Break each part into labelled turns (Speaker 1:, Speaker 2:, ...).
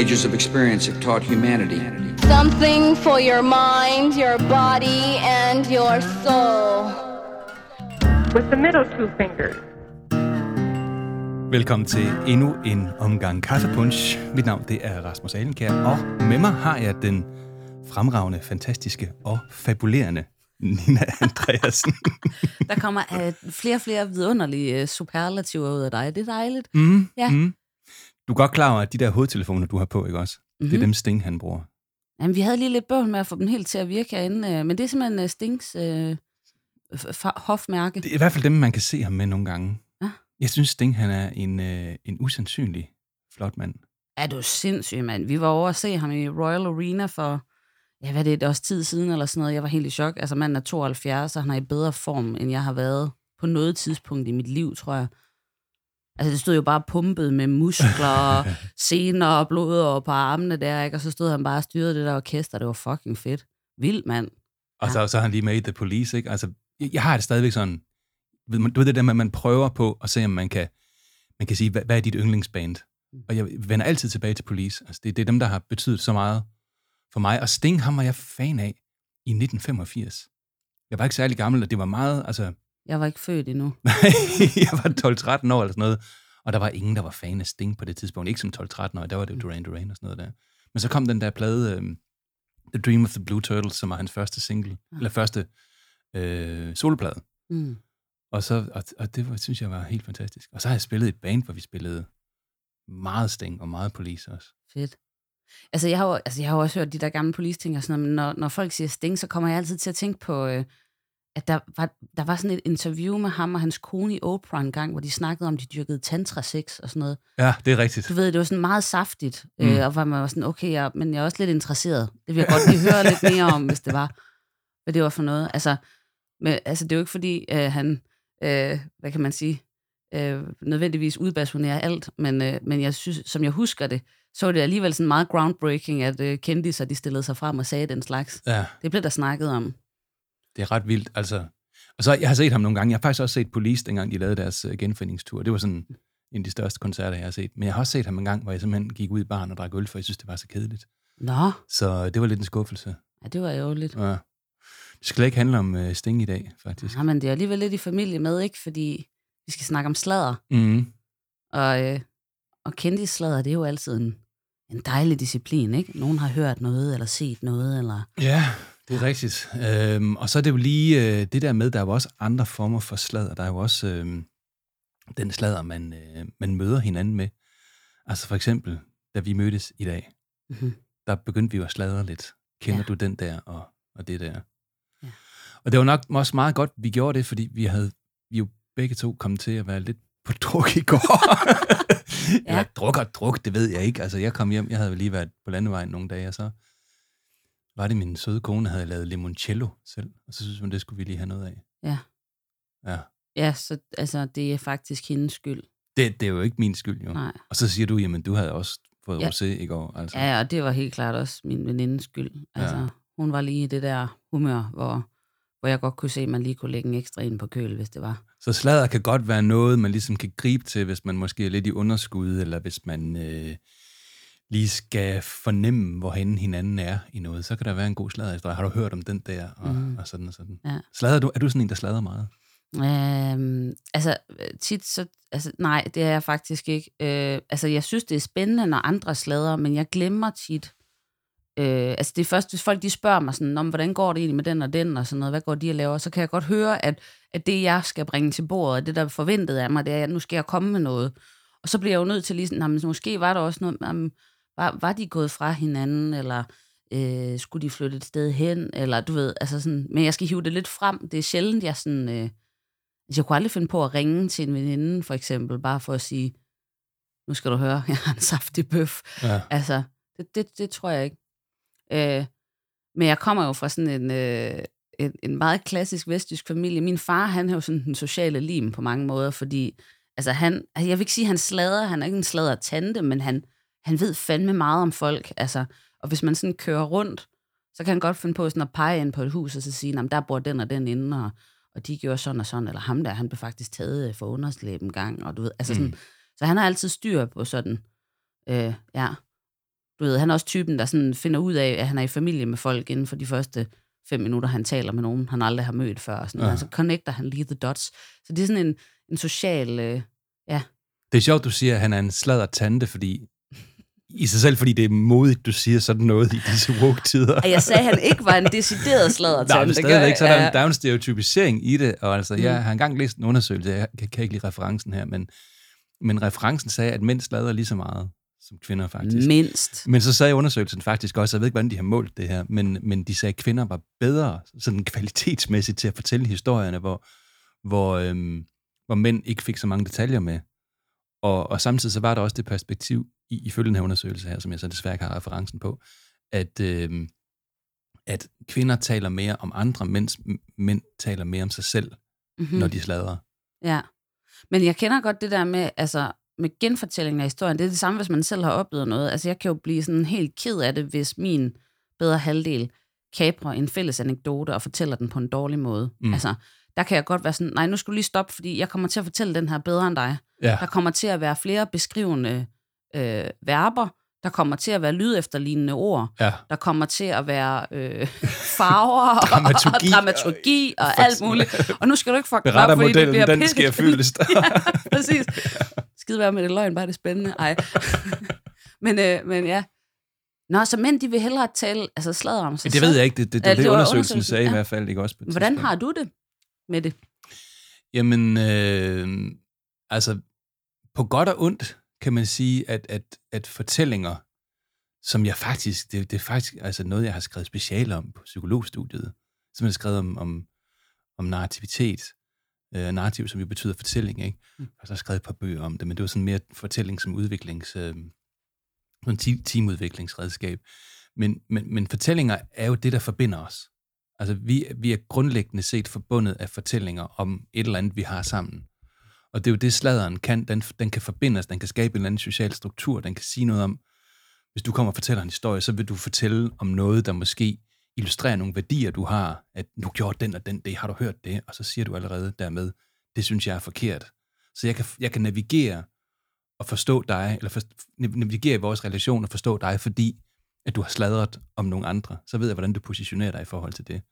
Speaker 1: Ages of experience have taught humanity.
Speaker 2: Something for your mind, your body, and your soul.
Speaker 3: with the middle two fingers.
Speaker 4: Velkommen til endnu en omgang kaffepunch. Mit navn det er Rasmus Alenkær, og med mig har jeg den fremragende, fantastiske og fabulerende Nina Andreasen.
Speaker 5: Der kommer uh, flere og flere vidunderlige uh, superlativer ud af dig. Det er dejligt.
Speaker 4: mm,
Speaker 5: Ja.
Speaker 4: mm. Du er godt klar over, at de der hovedtelefoner, du har på, ikke også? Mm-hmm. Det er dem Sting, han bruger.
Speaker 5: Jamen, vi havde lige lidt bøvl med at få dem helt til at virke herinde, uh, men det er simpelthen uh, Stings uh, hofmærke.
Speaker 4: Det er i hvert fald dem, man kan se ham med nogle gange.
Speaker 5: Ja.
Speaker 4: Jeg synes, Sting han er en, øh, en usandsynlig flot mand.
Speaker 5: Er du sindssyg, mand? Vi var over at se ham i Royal Arena for, ja, hvad er det, et års tid siden eller sådan noget. Jeg var helt i chok. Altså, manden er 72, og han er i bedre form, end jeg har været på noget tidspunkt i mit liv, tror jeg. Altså, det stod jo bare pumpet med muskler og sener og blod og på armene der, ikke? Og så stod han bare og styrede det der orkester. Det var fucking fedt. Vild, mand.
Speaker 4: Og så, så er han lige med i The Police, ikke? Altså, jeg, jeg har det stadigvæk sådan, du ved det der med, at man prøver på at se, om man kan, man kan sige, hvad, hvad er dit yndlingsband? Og jeg vender altid tilbage til Police. Altså, det, det er dem, der har betydet så meget for mig. Og Sting, ham var jeg fan af i 1985. Jeg var ikke særlig gammel, og det var meget, altså,
Speaker 5: Jeg var ikke født endnu.
Speaker 4: jeg var 12-13 år eller sådan noget, og der var ingen, der var fan af Sting på det tidspunkt. Ikke som 12-13 år, der var det jo Duran Duran og sådan noget der. Men så kom den der plade, um, The Dream of the Blue Turtles, som var hans første single, eller første øh, soloplade.
Speaker 5: Mm.
Speaker 4: Og, så, og, og det var, synes jeg var helt fantastisk. Og så har jeg spillet i et band, hvor vi spillede meget Sting og meget Police også.
Speaker 5: Fedt. Altså jeg, har jo, altså, jeg har også hørt de der gamle police-ting og sådan noget, men når, når folk siger Sting, så kommer jeg altid til at tænke på, øh, at der var, der var sådan et interview med ham og hans kone i Oprah en gang, hvor de snakkede om, de dyrkede tantra-sex og sådan noget.
Speaker 4: Ja, det er rigtigt.
Speaker 5: Du ved, det var sådan meget saftigt,
Speaker 4: Mm.
Speaker 5: øh, og hvor man var sådan, okay, jeg, men jeg er også lidt interesseret. Det vil jeg godt lige høre lidt mere om, hvis det var, hvad det var for noget. Altså, men, altså det er jo ikke fordi, øh, han, øh, hvad kan man sige, øh, nødvendigvis udbasunerer alt, men, øh, men jeg synes, som jeg husker det, så var det alligevel sådan meget groundbreaking, at øh, kendiser, de stillede sig frem og sagde den slags.
Speaker 4: Ja,
Speaker 5: Det blev der snakket om.
Speaker 4: Det er ret vildt. Altså. Og så, jeg har set ham nogle gange. Jeg har faktisk også set Police, dengang de lavede deres uh, genforeningstur. Det var sådan en af de største koncerter, jeg har set. Men jeg har også set ham en gang, hvor jeg simpelthen gik ud i baren og drak øl, for jeg synes, det var så kedeligt.
Speaker 5: Nå,
Speaker 4: Så det var lidt en skuffelse.
Speaker 5: ja, det var ærgerligt.
Speaker 4: Ja. Det skal ikke handle om uh, Sting i dag, faktisk.
Speaker 5: Ja, men det er alligevel lidt i familie med, ikke? Fordi vi skal snakke om sladder.
Speaker 4: Mm.
Speaker 5: Og, øh, og kendisslader, det er jo altid en, en dejlig disciplin, ikke? Nogen har hørt noget, eller set noget, eller...
Speaker 4: Ja, det er rigtigt. Øhm, og så er det jo lige øh, det der med, der er jo også andre former for sladder. Der er jo også øh, den sladder, man, øh, man møder hinanden med. Altså for eksempel, da vi mødtes i dag,
Speaker 5: Mhm.
Speaker 4: der begyndte vi jo at sladre lidt. Kender
Speaker 5: Ja.
Speaker 4: du den der og, og det der?
Speaker 5: Ja.
Speaker 4: Og det var nok også meget godt, vi gjorde det, fordi vi havde vi jo begge to kommet til at være lidt på druk i går. ja. Eller druk og druk, det ved jeg ikke. Altså jeg kom hjem, jeg havde lige været på landevejen nogle dage, og så var det min søde kone, havde lavet limoncello selv, og så synes hun, det skulle vi lige have noget af.
Speaker 5: Ja.
Speaker 4: Ja.
Speaker 5: Ja, så altså, det er faktisk hendes skyld.
Speaker 4: Det, det er jo ikke min skyld, jo.
Speaker 5: Nej.
Speaker 4: Og så siger du, jamen du havde også fået
Speaker 5: Ja.
Speaker 4: rosé i går. Altså.
Speaker 5: Ja, og det var helt klart også min venindes skyld. Altså,
Speaker 4: Ja.
Speaker 5: hun var lige i det der humør, hvor, hvor jeg godt kunne se, at man lige kunne lægge en ekstra ind på køl, hvis det var.
Speaker 4: Så sladder kan godt være noget, man ligesom kan gribe til, hvis man måske er lidt i underskud, eller hvis man øh, lige skal fornemme, hvorhen hinanden er i noget. Så kan der være en god sladderhistorie. Har du hørt om den der? Og, mm. Og sådan og sådan.
Speaker 5: Ja.
Speaker 4: Sladder du? Er du sådan en, der sladder meget?
Speaker 5: Øhm, altså, tit så... Altså, nej, det er jeg faktisk ikke. Øh, altså, jeg synes, det er spændende, når andre slader, men jeg glemmer tit... Øh, altså, det er først, hvis folk de spørger mig sådan, om hvordan går det egentlig med den og den, og sådan noget, hvad går de og laver, så kan jeg godt høre, at, at det, jeg skal bringe til bordet, det der er forventet af mig, det er, at nu skal jeg komme med noget. Og så bliver jeg jo nødt til lige sådan, "Nå, men måske var der også noget, jamen, var, var de gået fra hinanden, eller øh, skulle de flytte et sted hen, eller du ved, altså sådan, men jeg skal hive det lidt frem. Det er sjældent, jeg sådan, øh, altså, jeg kunne aldrig finde på at ringe til en veninde, for eksempel, bare for at sige, nu skal du høre, jeg har en saftig bøf.
Speaker 4: Ja.
Speaker 5: Altså, det, det, det tror jeg ikke. Øh, men jeg kommer jo fra sådan en, øh, en, en meget klassisk vestjysk familie. Min far, han er jo sådan den sociale lim på mange måder, fordi altså han, altså jeg vil ikke sige, at han slader, han er ikke en slader tante, men han, han ved fandme meget om folk. Altså, og hvis man sådan kører rundt, så kan han godt finde på sådan at pege ind på et hus, og så sige, at der bor den og den inde, og, og de gjorde sådan og sådan, eller ham der, han blev faktisk taget øh, for underslæb en gang, og du ved, altså sådan,
Speaker 4: Mm.
Speaker 5: så han har altid styr på sådan, øh, ja. du ved, han er også typen, der sådan finder ud af, at han er i familie med folk inden for de første fem minutter, han taler med nogen, han aldrig har mødt før. Og sådan,
Speaker 4: Ja.
Speaker 5: ja. Så connecter han lige the dots. Så det er sådan en, en social... Øh, ja,
Speaker 4: Det er sjovt, du siger, at han er en sladder tante, fordi i sig selv, fordi det er modigt, du siger sådan noget i disse woke-tider.
Speaker 5: og jeg sagde, at han ikke var en decideret sladder
Speaker 4: Nej, men stadigvæk, så er der,
Speaker 5: jeg.
Speaker 4: en, der er en stereotypisering i det, og altså, jeg
Speaker 5: Mm.
Speaker 4: har engang læst en undersøgelse, jeg kan, kan ikke lide referencen her, men, men referencen sagde, at mænd slader lige så meget som kvinder faktisk.
Speaker 5: Mindst.
Speaker 4: Men så sagde undersøgelsen faktisk også, jeg ved ikke, hvordan de har målt det her, men, men de sagde, at kvinder var bedre sådan kvalitetsmæssigt til at fortælle historierne, hvor, hvor, øhm, hvor mænd ikke fik så mange detaljer med. Og, og samtidig så var der også det perspektiv, i, ifølge den her undersøgelse her, som jeg så desværre ikke har referencen på, at, øhm, at kvinder taler mere om andre, mens mænd taler mere om sig selv,
Speaker 5: Mm-hmm.
Speaker 4: mm. når de sladrer.
Speaker 5: Ja. Men jeg kender godt det der med, altså, med genfortællingen af historien. Det er det samme, hvis man selv har oplevet noget. Altså, jeg kan jo blive sådan helt ked af det, hvis min bedre halvdel kaprer en fælles anekdote og fortæller den på en dårlig måde.
Speaker 4: Mm.
Speaker 5: Altså, der kan jeg godt være sådan, nej, nu skal du lige stoppe, fordi jeg kommer til at fortælle den her bedre end dig.
Speaker 4: Ja,
Speaker 5: Der kommer til at være flere beskrivende øh, verber. Der kommer til at være lyd efterlignende ord.
Speaker 4: ja.
Speaker 5: Der kommer til at være øh, farver
Speaker 4: Dramaturgi.
Speaker 5: og dramaturgi og alt muligt. Og nu skal du ikke fuck den op, fordi det
Speaker 4: Berettermodellen,
Speaker 5: bliver
Speaker 4: den sker fyldest.
Speaker 5: ja, præcis. Skide være med det løgn, bare det er spændende. Ej. men, øh, men ja. Nå, så mænd, de vil hellere tale, altså sladre om sig
Speaker 4: det ved jeg ikke, det, det, det, det,
Speaker 5: det
Speaker 4: det undersøgelsen
Speaker 5: undersøgelsen,
Speaker 4: sagde i
Speaker 5: ja.
Speaker 4: hvert fald ikke også på
Speaker 5: Hvordan har du det med det?
Speaker 4: Jamen, øh, altså, på godt og ondt kan man sige, at, at, at fortællinger, som jeg faktisk, det, det er faktisk altså noget, jeg har skrevet speciale om på psykologstudiet, som jeg har skrevet om, om, om narrativitet, øh, narrativ, som jo betyder fortælling, ikke?
Speaker 5: Mm.
Speaker 4: Og så har jeg skrevet et par bøger om det, men det var sådan mere fortælling som udviklings, øh, sådan te- teamudviklingsredskab. Men, men, men fortællinger er jo det, der forbinder os. Altså, vi, vi er grundlæggende set forbundet af fortællinger om et eller andet, vi har sammen. Og det er jo det, sladeren kan. Den, den kan forbinde os, den kan skabe en eller anden social struktur, den kan sige noget om, hvis du kommer og fortæller en historie, så vil du fortælle om noget, der måske illustrerer nogle værdier, du har, at nu gjorde den og den det, har du hørt det? Og så siger du allerede dermed, det synes jeg er forkert. Så jeg kan, jeg kan navigere og forstå dig, eller for, navigere i vores relation og forstå dig, fordi at du har sladret om nogle andre. Så ved jeg, hvordan du positionerer dig i forhold til det.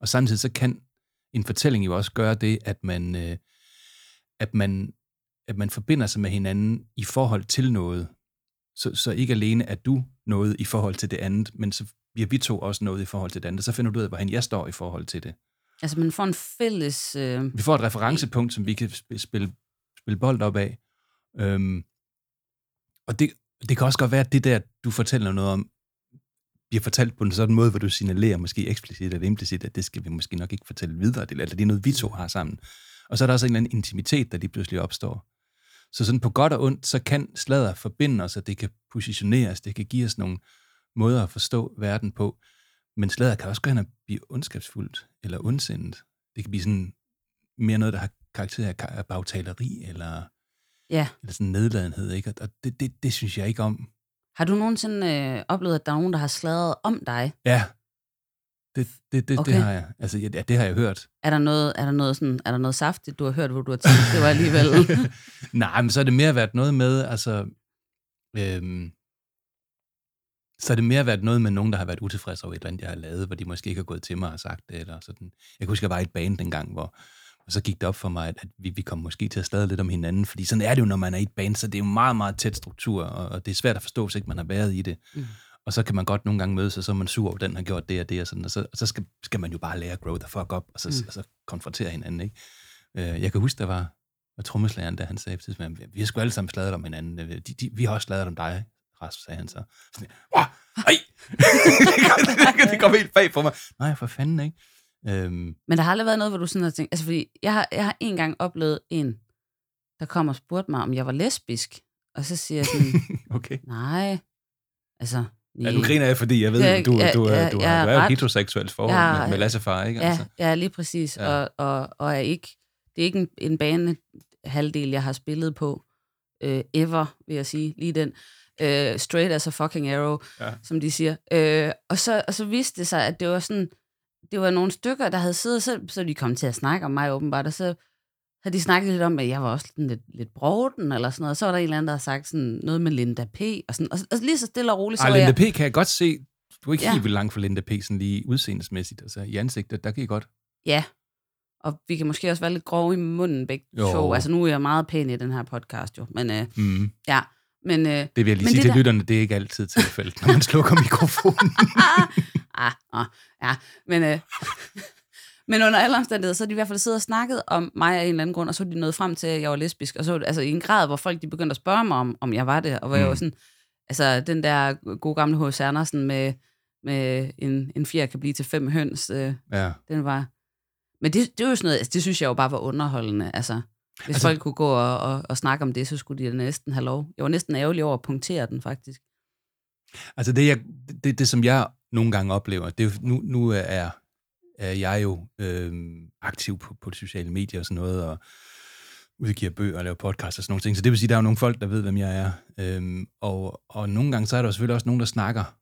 Speaker 4: Og samtidig så kan en fortælling jo også gøre det, at man, øh, at man, at man forbinder sig med hinanden i forhold til noget. Så, så ikke alene er du noget i forhold til det andet, men så bliver vi to også noget i forhold til det andet. Og så finder du ud af, hvordan jeg står i forhold til det.
Speaker 5: Altså, man får en fælles... Øh,
Speaker 4: Vi får et referencepunkt, som vi kan sp- spille, spille bold op af. Øhm, og det, det kan også godt være, at det der, du fortæller noget om, bliver fortalt på en sådan måde, hvor du signalerer måske eksplicit eller implicit, at det skal vi måske nok ikke fortælle videre, eller det er noget, vi to har sammen. Og så er der også en eller anden intimitet, der lige pludselig opstår. Så sådan på godt og ondt, så kan sladder forbinde os, og det kan positioneres, det kan give os nogle måder at forstå verden på. Men sladder kan også gå hen og blive ondskabsfuldt eller ondsindet. Det kan blive sådan mere noget, der har karakter af ka- af bagtaleri eller,
Speaker 5: ja.
Speaker 4: eller sådan nedladenhed. Ikke? Og det, det, det synes jeg ikke om.
Speaker 5: Har du nogensinde øh, oplevet, at der er nogen, der har sladret om dig?
Speaker 4: Ja, det, det, det,
Speaker 5: Okay.
Speaker 4: det har jeg. Altså, ja, det har jeg hørt.
Speaker 5: Er der noget, er der noget, sådan, er der noget saftigt, du har hørt, hvor du har tænkt, det var alligevel...
Speaker 4: Nej, men så er det mere været noget med, altså, øhm, så er det mere været noget med nogen, der har været utilfredse over et eller andet, jeg har lavet, hvor de måske ikke har gået til mig og sagt det, eller sådan. Jeg kan huske, jeg var i et band dengang, hvor og så gik det op for mig, at, at vi, vi kom måske til at slade lidt om hinanden, fordi sådan er det jo, når man er i et band, så det er jo meget, meget tæt struktur, og, og det er svært at forstå, hvis ikke man har været i det.
Speaker 5: Mm.
Speaker 4: Og så kan man godt nogle gange mødes, og så er man sur over, at den har gjort det og det, og, sådan, og så, og så skal, skal man jo bare lære at grow the fuck up, og så,
Speaker 5: Mm.
Speaker 4: og så konfrontere hinanden. Ikke? Øh, jeg kan huske, der var, var trommeslageren, der han sagde, tidspunkt, vi har sgu alle sammen sladet om hinanden. Øh, De, de, vi har også sladet om dig, Rasmus, sagde han så. Sådan, Wow, ej! det kom helt bag på mig. Nej, for fanden, ikke? Øhm,
Speaker 5: Men der har aldrig været noget, hvor du sådan har tænkt... Altså, fordi jeg har, jeg har en gang oplevet en, der kom og spurgte mig, om jeg var lesbisk. Og så siger jeg sådan,
Speaker 4: okay.
Speaker 5: nej. Altså,
Speaker 4: Ja, nu griner jeg, fordi jeg ved,
Speaker 5: Ja,
Speaker 4: at du,
Speaker 5: ja,
Speaker 4: du,
Speaker 5: ja,
Speaker 4: du, har, du er jo heteroseksuelt forhold
Speaker 5: er-
Speaker 4: med, med Lasse Far, ikke?
Speaker 5: Ja,
Speaker 4: Altså.
Speaker 5: ja lige præcis.
Speaker 4: Ja.
Speaker 5: Ja. Og, og, og er ikke, det er ikke en, en bane halvdel, jeg har spillet på. Øh, ever, vil jeg sige. Lige den. Øh, straight as a fucking arrow,
Speaker 4: Ja.
Speaker 5: som de siger. Øh, og, så, og så viste det sig, at det var sådan, det var nogle stykker, der havde siddet, så, så de kom til at snakke om mig åbenbart, og så havde de snakket lidt om, at jeg var også sådan lidt, lidt broden, eller sådan noget. Så var der en eller anden, der havde sagt sådan noget med Linda P. Og, sådan, og, og lige så stille og roligt, så
Speaker 4: Ej,
Speaker 5: var
Speaker 4: Linda
Speaker 5: jeg,
Speaker 4: P. kan jeg godt se. Du er ikke
Speaker 5: Ja.
Speaker 4: helt vildt langt for Linda P. sådan lige udseendesmæssigt. Altså i ansigtet, der kan I godt.
Speaker 5: Ja, og vi kan måske også være lidt grove i munden begge
Speaker 4: Jo.
Speaker 5: to. Altså nu er jeg meget pæn i den her podcast jo, men øh,
Speaker 4: Mm.
Speaker 5: ja. Men, øh,
Speaker 4: Det vil jeg lige sige
Speaker 5: det
Speaker 4: til
Speaker 5: der-
Speaker 4: lytterne, det er ikke altid tilfældet, når man slukker mikrofonen.
Speaker 5: ah, ah, ja, men, øh, men under alle omstændigheder, så har de i hvert fald siddet og snakket om mig af en eller anden grund, og så er de nået frem til, at jeg var lesbisk, og så altså i en grad, hvor folk de begyndte at spørge mig om, om jeg var det, og hvor mm. jeg
Speaker 4: Mm.
Speaker 5: var sådan, altså den der gode gamle H.C. Andersen med, med en, en fjer kan blive til fem høns, øh,
Speaker 4: ja.
Speaker 5: den var... Men det, det var jo sådan noget, altså, det synes jeg jo bare var underholdende, altså. Hvis
Speaker 4: Altså-
Speaker 5: folk kunne gå og, og, og snakke om det, så skulle de næsten have lov. Jeg var næsten ærgerlig over at punktere den, faktisk.
Speaker 4: Altså det, jeg, det, det, som jeg nogle gange oplever, det er nu, nu er, er jeg jo øh, aktiv på, på de sociale medier og sådan noget, og udgiver bøger og laver podcast og sådan nogle ting. Så det vil sige, at der er jo nogle folk, der ved, hvem jeg er. Øhm, og, og nogle gange, så er der jo selvfølgelig også nogen, der snakker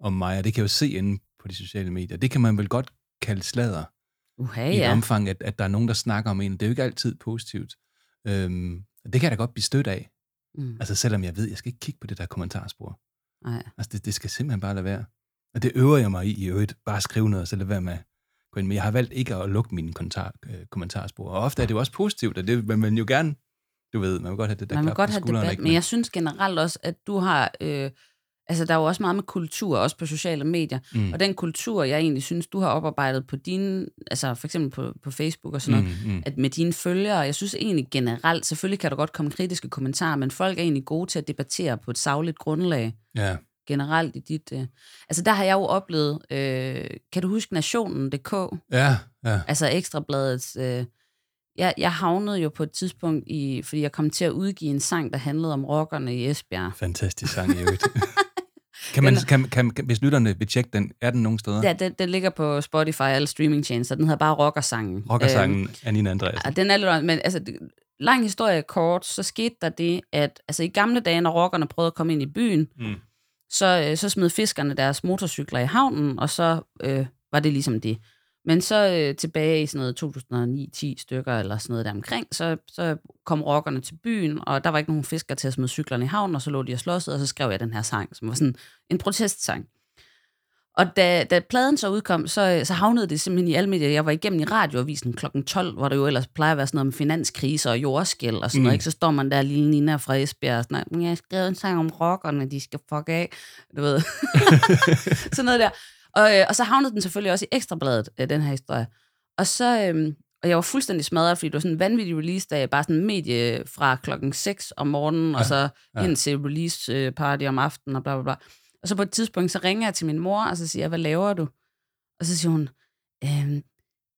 Speaker 4: om mig, og det kan jeg jo se inde på de sociale medier. Det kan man vel godt kalde sladder,
Speaker 5: Uha,
Speaker 4: i et
Speaker 5: ja.
Speaker 4: omfang, at, at der er nogen, der snakker om en. Det er jo ikke altid positivt. Øhm, og det kan jeg da godt blive stødt af.
Speaker 5: Mm,
Speaker 4: Altså selvom jeg ved, jeg skal ikke kigge på det der kommentarspor.
Speaker 5: Nej.
Speaker 4: Altså, det, det skal simpelthen bare lade være. Og det øver jeg mig i, i øvrigt. Bare at skrive noget, og så lade være med gå ind. Men jeg har valgt ikke at lukke mine kommentar, øh, kommentarspor. Og ofte er det jo også positivt, og det vil man jo gerne, du ved, man vil godt have det der
Speaker 5: Man vil
Speaker 4: klap
Speaker 5: godt
Speaker 4: på
Speaker 5: have debat, men jeg synes generelt også, at du har... Øh, altså, der er jo også meget med kultur, også på sociale medier.
Speaker 4: Mm.
Speaker 5: Og den kultur, jeg egentlig synes, du har oparbejdet på dine... Altså, for eksempel på, på Facebook og sådan noget,
Speaker 4: Mm, mm.
Speaker 5: at med dine følgere, jeg synes egentlig generelt, selvfølgelig kan der godt komme kritiske kommentarer, men folk er egentlig gode til at debattere på et sagligt grundlag
Speaker 4: Ja.
Speaker 5: generelt i dit... Øh. Altså der har jeg jo oplevet, øh, kan du huske Nationen.dk,
Speaker 4: Ja, ja.
Speaker 5: altså Ekstrabladets... Øh, jeg, jeg havnede jo på et tidspunkt i, fordi jeg kom til at udgive en sang, der handlede om rockerne i Esbjerg.
Speaker 4: Fantastisk sang i øvrigt. kan man,
Speaker 5: Den-
Speaker 4: kan, kan, kan, hvis lytterne vil tjekke den, er den nogen steder?
Speaker 5: Ja, den, den ligger på Spotify og alle streamingtjenester. Den hedder bare Rockersangen.
Speaker 4: Rockersangen af Nina Andreasen.
Speaker 5: Ja, den er lidt, men altså, lang historie kort, så skete der det, at altså, i gamle dage, når rockerne prøvede at komme ind i byen,
Speaker 4: Mm.
Speaker 5: så, øh, så smed fiskerne deres motorcykler i havnen, og så øh, var det ligesom det. Men så øh, tilbage i sådan noget 2009-10 stykker eller sådan noget der omkring, så, så kom rockerne til byen, og der var ikke nogen fiskere til at smide cyklerne i havnen, og så lå de og slåsede, og så skrev jeg den her sang, som var sådan en protestsang. Og da, da pladen så udkom, så, så havnede det simpelthen i alle medier. Jeg var igennem i radioavisen kl. 12, hvor der jo ellers plejer at være sådan noget om finanskrise og jordskæld og sådan
Speaker 4: Mm.
Speaker 5: noget. Ikke? Så står man der, lille Nina fra Esbjerg, og sådan, "Men jeg har skrevet en sang om rockerne, de skal fuck af. Du ved. sådan noget der. Og, øh, og så havnede den selvfølgelig også i Ekstrabladet, øh, den her historie. Og så, øhm, og jeg var fuldstændig smadret, fordi det var sådan en vanvittig release dag, bare sådan medie fra klokken 6 om morgenen, ja, og så
Speaker 4: ja.
Speaker 5: ind til release øh, party om aftenen og bla bla bla. Og så på et tidspunkt, så ringer jeg til min mor, og så siger jeg, hvad laver du? Og så siger hun, øhm,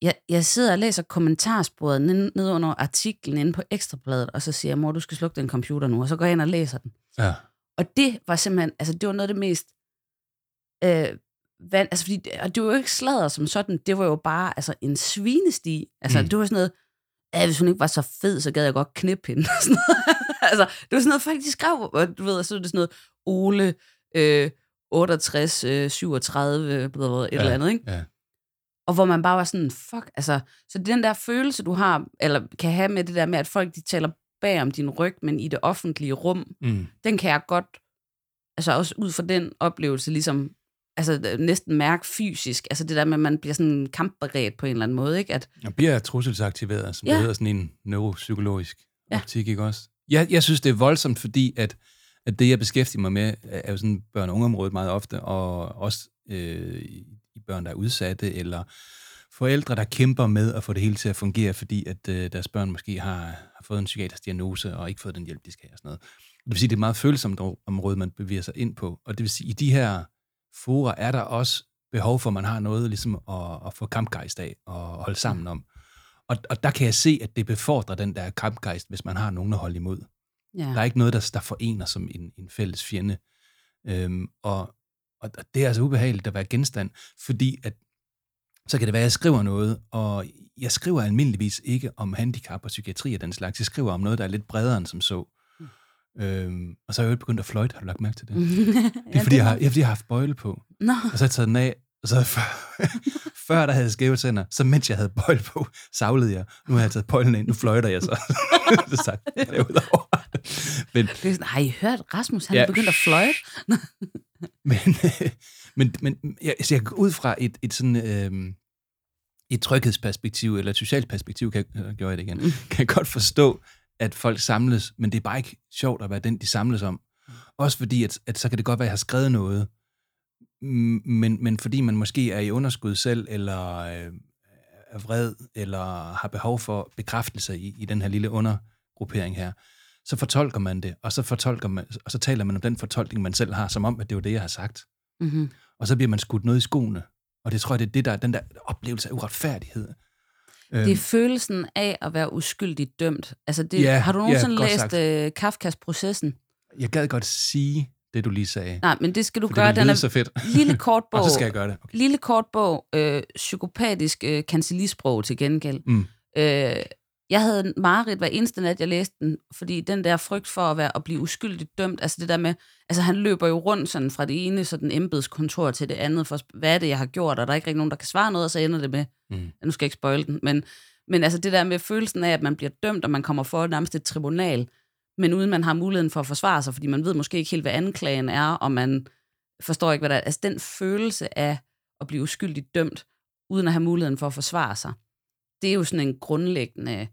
Speaker 5: jeg, jeg sidder og læser kommentarsporet nede, nede under artiklen inde på Ekstrabladet, og så siger jeg, mor, du skal slukke den computer nu, og så går jeg ind og læser den.
Speaker 4: Ja.
Speaker 5: Og det var simpelthen, altså det var noget af det mest, øh, vand, altså fordi, og det var jo ikke sladder som sådan, det var jo bare altså en svinesti. Altså
Speaker 4: Mm.
Speaker 5: det var sådan noget, ja, hvis hun ikke var så fed, så gad jeg godt knippe hende. og sådan altså det var sådan noget, folk de skrev, og du ved, så var det sådan noget, Ole, øh, 68, øh, 37, bla, bla, et
Speaker 4: Ja,
Speaker 5: eller andet, ikke?
Speaker 4: ja.
Speaker 5: Og hvor man bare var sådan, fuck, altså, så den der følelse, du har, eller kan have med det der med, at folk de taler bag om din ryg, men i det offentlige rum,
Speaker 4: Mm.
Speaker 5: den kan jeg godt, altså også ud fra den oplevelse, ligesom, altså næsten mærke fysisk, altså det der med, at man bliver sådan kampberedt på en eller anden måde, ikke? At,
Speaker 4: Og bliver trusselsaktiveret, som ja. Det hedder sådan en neuropsykologisk ja. Optik, ikke også? Jeg, jeg synes, det er voldsomt, fordi at, at det, jeg beskæftiger mig med, er jo sådan børn- og ungeområdet meget ofte, og også øh, i i børn, der er udsatte, eller forældre, der kæmper med at få det hele til at fungere, fordi at øh, deres børn måske har, har fået en psykiatrisk diagnose, og ikke fået den hjælp, de skal have og sådan noget. Det vil sige, det er et meget følsomt område, man bevæger sig ind på, og det vil sige, i de her fora er der også behov for, at man har noget ligesom at, at få kampgejst af og holde sammen om. Og, og der kan jeg se, at det befordrer den der kampgejst, hvis man har nogen at holde imod.
Speaker 5: ja.
Speaker 4: Der er ikke noget, der, der forener som en, en fælles fjende. Øhm, og, og det er altså ubehageligt at være genstand, fordi at, så kan det være, at jeg skriver noget, og jeg skriver almindeligvis ikke om handicap og psykiatri og den slags. Jeg skriver om noget, der er lidt bredere end som så. Øhm, og så er jeg jo begyndt at fløjte, har du lagt mærke til det? Det er, fordi, jeg har, jeg, fordi jeg har haft bøjle på,
Speaker 5: Nå,
Speaker 4: og så har jeg taget den af, så før, før der havde skæve tænder, så mens jeg havde bøjle på, savlede jeg. Nu har jeg taget bøjlen ind, nu fløjter jeg så. så sagt, derudover. Men,
Speaker 5: Det er sådan, har I hørt, Rasmus han
Speaker 4: Ja.
Speaker 5: er begyndt at fløjte?
Speaker 4: men, men, men jeg, altså, jeg går ud fra et, et sådan... Øh, et tryghedsperspektiv, eller et socialt perspektiv, kan jeg, øh, gjorde jeg det igen, kan jeg godt forstå, at folk samles, men det er bare ikke sjovt at være den, de samles om. Også fordi, at, at så kan det godt være, at jeg har skrevet noget, mm, men, men fordi man måske er i underskud selv, eller øh, er vred, eller har behov for bekræftelse i, i den her lille undergruppering her, så fortolker man det, og så fortolker man, og så taler man om den fortolkning, man selv har, som om, at det var det, jeg har sagt.
Speaker 5: Mm-hmm.
Speaker 4: Og så bliver man skudt noget i skoene. Og det tror jeg, det er det der, den der oplevelse af uretfærdighed.
Speaker 5: Det er følelsen af at være uskyldigt dømt. Altså det,
Speaker 4: Ja,
Speaker 5: har du
Speaker 4: ja,
Speaker 5: nogensinde
Speaker 4: godt
Speaker 5: læst øh, Kafkas processen?
Speaker 4: Jeg gad godt sige det, du lige sagde.
Speaker 5: Nej, men det skal du gøre.
Speaker 4: det
Speaker 5: Den er
Speaker 4: så fedt.
Speaker 5: lille kort bog.
Speaker 4: og så skal jeg gøre det. Okay.
Speaker 5: Lille kort bog, øh, psykopatisk øh, kancelisprog til gengæld.
Speaker 4: Mm.
Speaker 5: Øh, jeg havde en mareridt hver eneste nat, jeg læste den, fordi den der frygt for at, være, at blive uskyldigt dømt, altså det der med, altså han løber jo rundt sådan fra det ene sådan embedskontor til det andet, for hvad er det, jeg har gjort, og der er ikke rigtig nogen, der kan svare noget, og så ender det med,
Speaker 4: Mm.
Speaker 5: nu skal jeg ikke spoil den, men, men altså det der med følelsen af, at man bliver dømt, og man kommer for nærmest et tribunal, men uden man har muligheden for at forsvare sig, fordi man ved måske ikke helt, hvad anklagen er, og man forstår ikke, hvad der er. Altså den følelse af at blive uskyldigt dømt, uden at have muligheden for at forsvare sig, det er jo sådan en grundlæggende,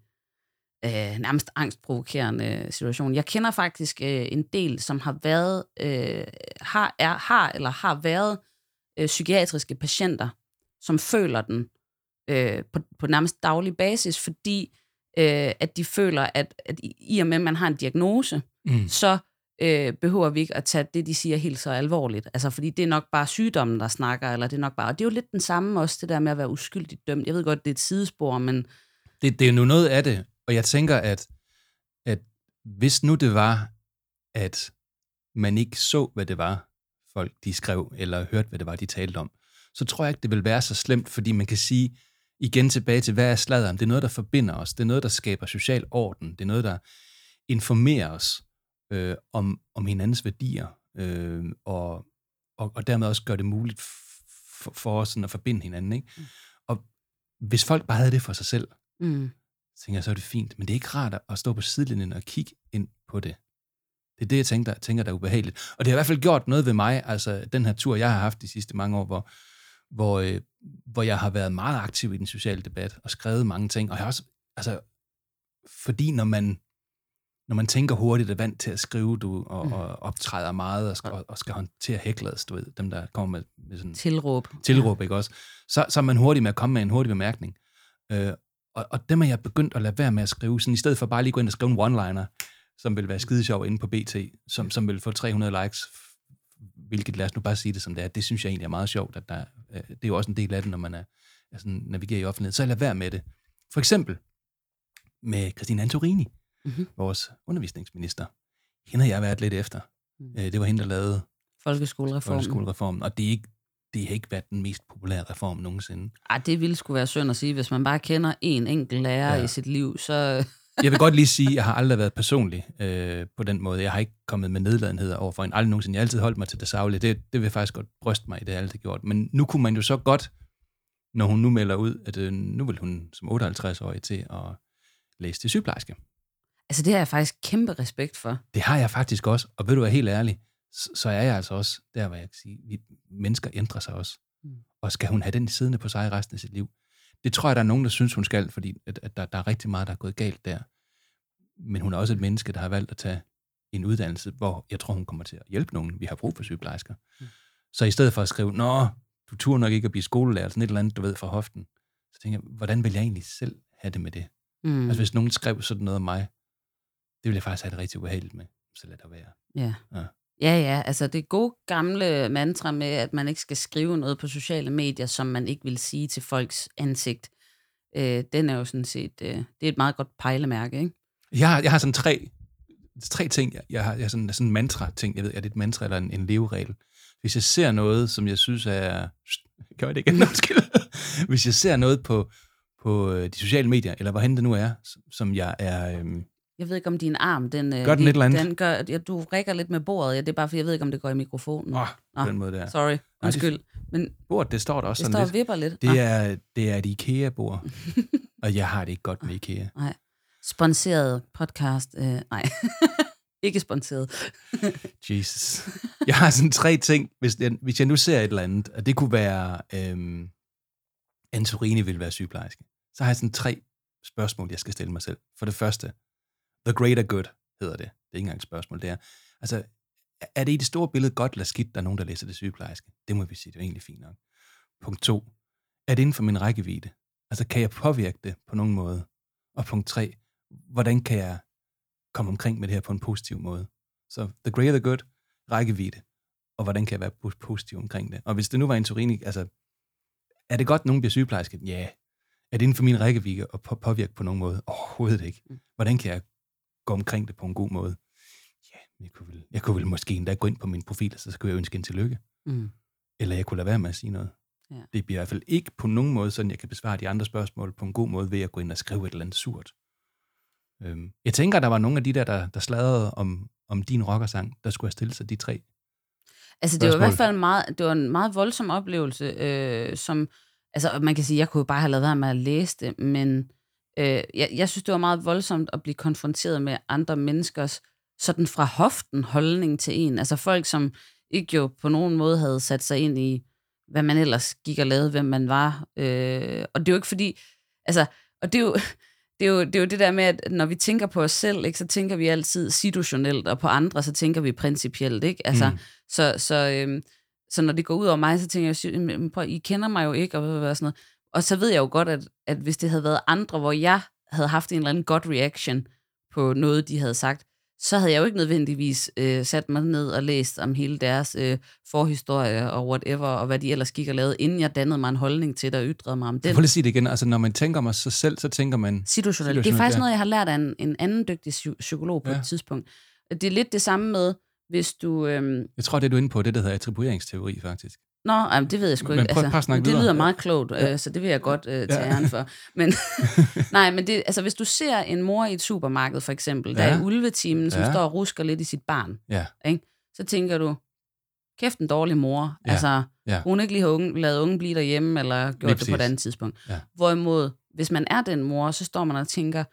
Speaker 5: øh, nærmest angstprovokerende situation. Jeg kender faktisk øh, en del, som har været, øh, har, er, har eller har været øh, psykiatriske patienter, som føler den øh, på, på nærmest daglig basis, fordi øh, at de føler, at, at i og med, at man har en diagnose,
Speaker 4: Mm.
Speaker 5: så øh, behøver vi ikke at tage det, de siger, helt så alvorligt. Altså, fordi det er nok bare sygdommen, der snakker, eller det er nok bare... Og det er jo lidt den samme også, det der med at være uskyldigt dømt. Jeg ved godt, det er et sidespor, men
Speaker 4: Det, det er nu noget af det, og jeg tænker, at, at hvis nu det var, at man ikke så, hvad det var, folk de skrev, eller hørte, hvad det var, de talte om, så tror jeg ikke, det vil være så slemt, fordi man kan sige, igen tilbage til, hvad er sladder? Det er noget, der forbinder os. Det er noget, der skaber social orden. Det er noget, der informerer os øh, om, om hinandens værdier, øh, og, og, og dermed også gør det muligt for, for os sådan at forbinde hinanden. Ikke? Og hvis folk bare havde det for sig selv,
Speaker 5: mm,
Speaker 4: så tænker jeg, så er det fint. Men det er ikke rart at stå på sidelinjen og kigge ind på det. Det er det, jeg tænker, tænker der er ubehageligt. Og det har i hvert fald gjort noget ved mig, altså den her tur, jeg har haft de sidste mange år, hvor, hvor, øh, hvor jeg har været meget aktiv i den sociale debat og skrevet mange ting. Og jeg har også, altså, fordi når man, når man tænker hurtigt er vant til at skrive, du, og,
Speaker 5: Mm.
Speaker 4: og optræder meget, og skal, og skal håndtere hæklet, du ved, dem der kommer med, med sådan
Speaker 5: tilråb.
Speaker 4: tilråb, ikke også? Så, så er man hurtig med at komme med en hurtig bemærkning. Øh, og, og dem er jeg begyndt at lade være med at skrive, sådan i stedet for bare lige gå ind og skrive en one-liner, som vil være skide sjov inde på BT, som, som vil få 300 likes, hvilket lad os nu bare sige det som det er, det synes jeg egentlig er meget sjovt, at der, øh, det er jo også en del af det, når man er, er sådan, navigerer i offentlighed, så lad være med det. For eksempel med Christine Antorini,
Speaker 5: Mhm.
Speaker 4: vores undervisningsminister. Hende har jeg været lidt efter.
Speaker 5: Mm.
Speaker 4: Øh, det var hende, der lavede
Speaker 5: Folkeskolereformen.
Speaker 4: folkeskolereformen, og det er ikke det har ikke været den mest populære reform nogensinde.
Speaker 5: Ej, det ville sgu være synd at sige. Hvis man bare kender en enkelt lærer
Speaker 4: Ja.
Speaker 5: i sit liv, så...
Speaker 4: Jeg vil godt lige sige, at jeg har aldrig været personlig øh, på den måde. Jeg har ikke kommet med nedladenhed over for en. Aldrig nogensinde. Jeg har altid holdt mig til det savlige. Det, det vil jeg faktisk godt bryste mig i, det har jeg altid gjort. Men nu kunne man jo så godt, når hun nu melder ud, at øh, nu vil hun som 58-årig til at læse til sygeplejerske.
Speaker 5: Altså, det har jeg faktisk kæmpe respekt for.
Speaker 4: Det har jeg faktisk også. Og ved du være helt ærlig, så, er jeg altså også der, hvor jeg kan sige, vi mennesker ændrer sig også.
Speaker 5: Mm.
Speaker 4: Og skal hun have den siddende på sig resten af sit liv? Det tror jeg, der er nogen, der synes, hun skal, fordi at, at der, der er rigtig meget, der er gået galt der. Men hun er også et menneske, der har valgt at tage en uddannelse, hvor jeg tror, hun kommer til at hjælpe nogen. Vi har brug for sygeplejersker.
Speaker 5: Mm.
Speaker 4: Så i stedet for at skrive, nå, du turde nok ikke at blive skolelærer, sådan et eller andet, du ved, fra hoften, så tænker jeg, hvordan vil jeg egentlig selv have det med det?
Speaker 5: Mm.
Speaker 4: Altså, hvis nogen skrev sådan noget om mig, det ville jeg faktisk have det rigtig ubehageligt med. Så lad det være.
Speaker 5: Ja.
Speaker 4: Ja.
Speaker 5: Ja, ja, altså det gode gamle mantra med, at man ikke skal skrive noget på sociale medier, som man ikke vil sige til folks ansigt, øh, den er jo sådan set, øh, det er et meget godt pejlemærke, ikke?
Speaker 4: Jeg har, jeg har sådan tre, tre ting, jeg, jeg har, jeg har sådan, sådan en mantra-ting, jeg ved, er det et mantra eller en, en leveregel? Hvis jeg ser noget, som jeg synes er... Kan jeg det igen? Undskyld. Hvis jeg ser noget på, på øh, de sociale medier, eller hvorhen det nu er, som- jeg er... Øhm,
Speaker 5: Jeg ved ikke, om din arm, den... øh,
Speaker 4: Gør den
Speaker 5: lige-
Speaker 4: et eller andet?
Speaker 5: Den gør, ja, du rækker lidt med bordet. Ja, det er bare, fordi jeg ved ikke, om det går i mikrofonen.
Speaker 4: Åh,
Speaker 5: Nå,
Speaker 4: på den måde der.
Speaker 5: Sorry, undskyld. Men
Speaker 4: Bordet, det står der også
Speaker 5: det
Speaker 4: sådan
Speaker 5: står
Speaker 4: lidt.
Speaker 5: vipper lidt.
Speaker 4: Det er, det er et IKEA-bord, og jeg har det ikke godt med IKEA.
Speaker 5: Nej. Sponseret podcast. Øh, nej, ikke sponsoreret.
Speaker 4: Jesus. Jeg har sådan tre ting, hvis jeg, hvis jeg nu ser et eller andet, og det kunne være, øhm, Antorini vil være sygeplejerske, så har jeg sådan tre spørgsmål, jeg skal stille mig selv. For det første, the greater good hedder det. Det er ikke engang et spørgsmål, det er, altså, er det i det store billede godt eller skidt, der er nogen, der læser det sygeplejerske? Det må vi sige, det er egentlig fint nok. Punkt to, er det inden for min rækkevidde? Altså, kan jeg påvirke det på nogen måde? Og punkt tre, hvordan kan jeg komme omkring med det her på en positiv måde? Så the greater the good, rækkevidde, og hvordan kan jeg være po- positiv omkring det? Og hvis det nu var en Turini, altså, er det godt, at nogen bliver sygeplejerske? Ja. Er det inden for min rækkevidde at på- påvirke på nogen måde? Overhovedet ikke. Hvordan kan jeg gå omkring det på en god måde? Ja, jeg kunne vel, jeg kunne vel måske endda gå ind på min profil, og så skulle jeg ønske en tillykke.
Speaker 5: Mm.
Speaker 4: Eller jeg kunne lade være med at sige noget.
Speaker 5: Ja.
Speaker 4: Det bliver i hvert fald ikke på nogen måde, sådan jeg kan besvare de andre spørgsmål på en god måde, ved at gå ind og skrive et eller andet surt. Øhm, jeg tænker, der var nogle af de der, der, der sladrede om, om din rockersang, der skulle have stillet sig de tre.
Speaker 5: Altså, det var i hvert
Speaker 4: Spørgsmål.
Speaker 5: fald meget, det var en meget voldsom oplevelse, øh, som, altså, man kan sige, jeg kunne jo bare have lavet være med at læse det, men øh, jeg, jeg synes, det var meget voldsomt at blive konfronteret med andre menneskers sådan fra hoften holdning til en. Altså folk, som ikke jo på nogen måde havde sat sig ind i, hvad man ellers gik og lavede, hvem man var. Øh, og det er jo ikke fordi, altså, og det er jo, det er, jo, det er jo det der med, at når vi tænker på os selv, ikke, så tænker vi altid situationelt, og på andre, så tænker vi principielt. Ikke? Altså,
Speaker 4: Mm.
Speaker 5: Så, så, øhm, så når det går ud over mig, så tænker jeg, "Sy- men prøv, I kender mig jo ikke, og, hvad sådan noget. Og så ved jeg jo godt, at, at hvis det havde været andre, hvor jeg havde haft en eller anden godt reaction på noget, de havde sagt, så havde jeg jo ikke nødvendigvis øh, sat mig ned og læst om hele deres øh, forhistorie og whatever, og hvad de ellers gik og lavede, inden jeg dannede mig en holdning til det og ytrede mig om den.
Speaker 4: Prøv lige at sige det igen. Altså, når man tænker om sig selv, så tænker man...
Speaker 5: Situationelt. Det er faktisk
Speaker 4: ja.
Speaker 5: noget, jeg har lært af en, en anden dygtig psy- psykolog på
Speaker 4: ja.
Speaker 5: et tidspunkt. Det er lidt det samme med, hvis du... Øhm,
Speaker 4: Jeg tror, det er du inde på, det der hedder attribueringsteori, faktisk.
Speaker 5: Nå, jamen, det ved jeg sgu
Speaker 4: Men
Speaker 5: ikke.
Speaker 4: prøv- prøv
Speaker 5: men det
Speaker 4: videre.
Speaker 5: lyder meget klogt,
Speaker 4: Ja.
Speaker 5: øh, så det vil jeg godt øh, tage
Speaker 4: Ja.
Speaker 5: æren for. Men, nej, men det, altså, hvis du ser en mor i et supermarked, for eksempel, der
Speaker 4: Ja.
Speaker 5: er i ulvetimen, som
Speaker 4: Ja.
Speaker 5: står og rusker lidt i sit barn,
Speaker 4: Ja.
Speaker 5: ikke? så tænker du, kæft en dårlig mor.
Speaker 4: Ja.
Speaker 5: Altså,
Speaker 4: Ja.
Speaker 5: hun ikke lige har unge, lavet ungen blive derhjemme, eller gjort
Speaker 4: Lige
Speaker 5: det på et
Speaker 4: præcis.
Speaker 5: andet tidspunkt.
Speaker 4: Ja.
Speaker 5: Hvorimod, hvis man er den mor, så står man og tænker,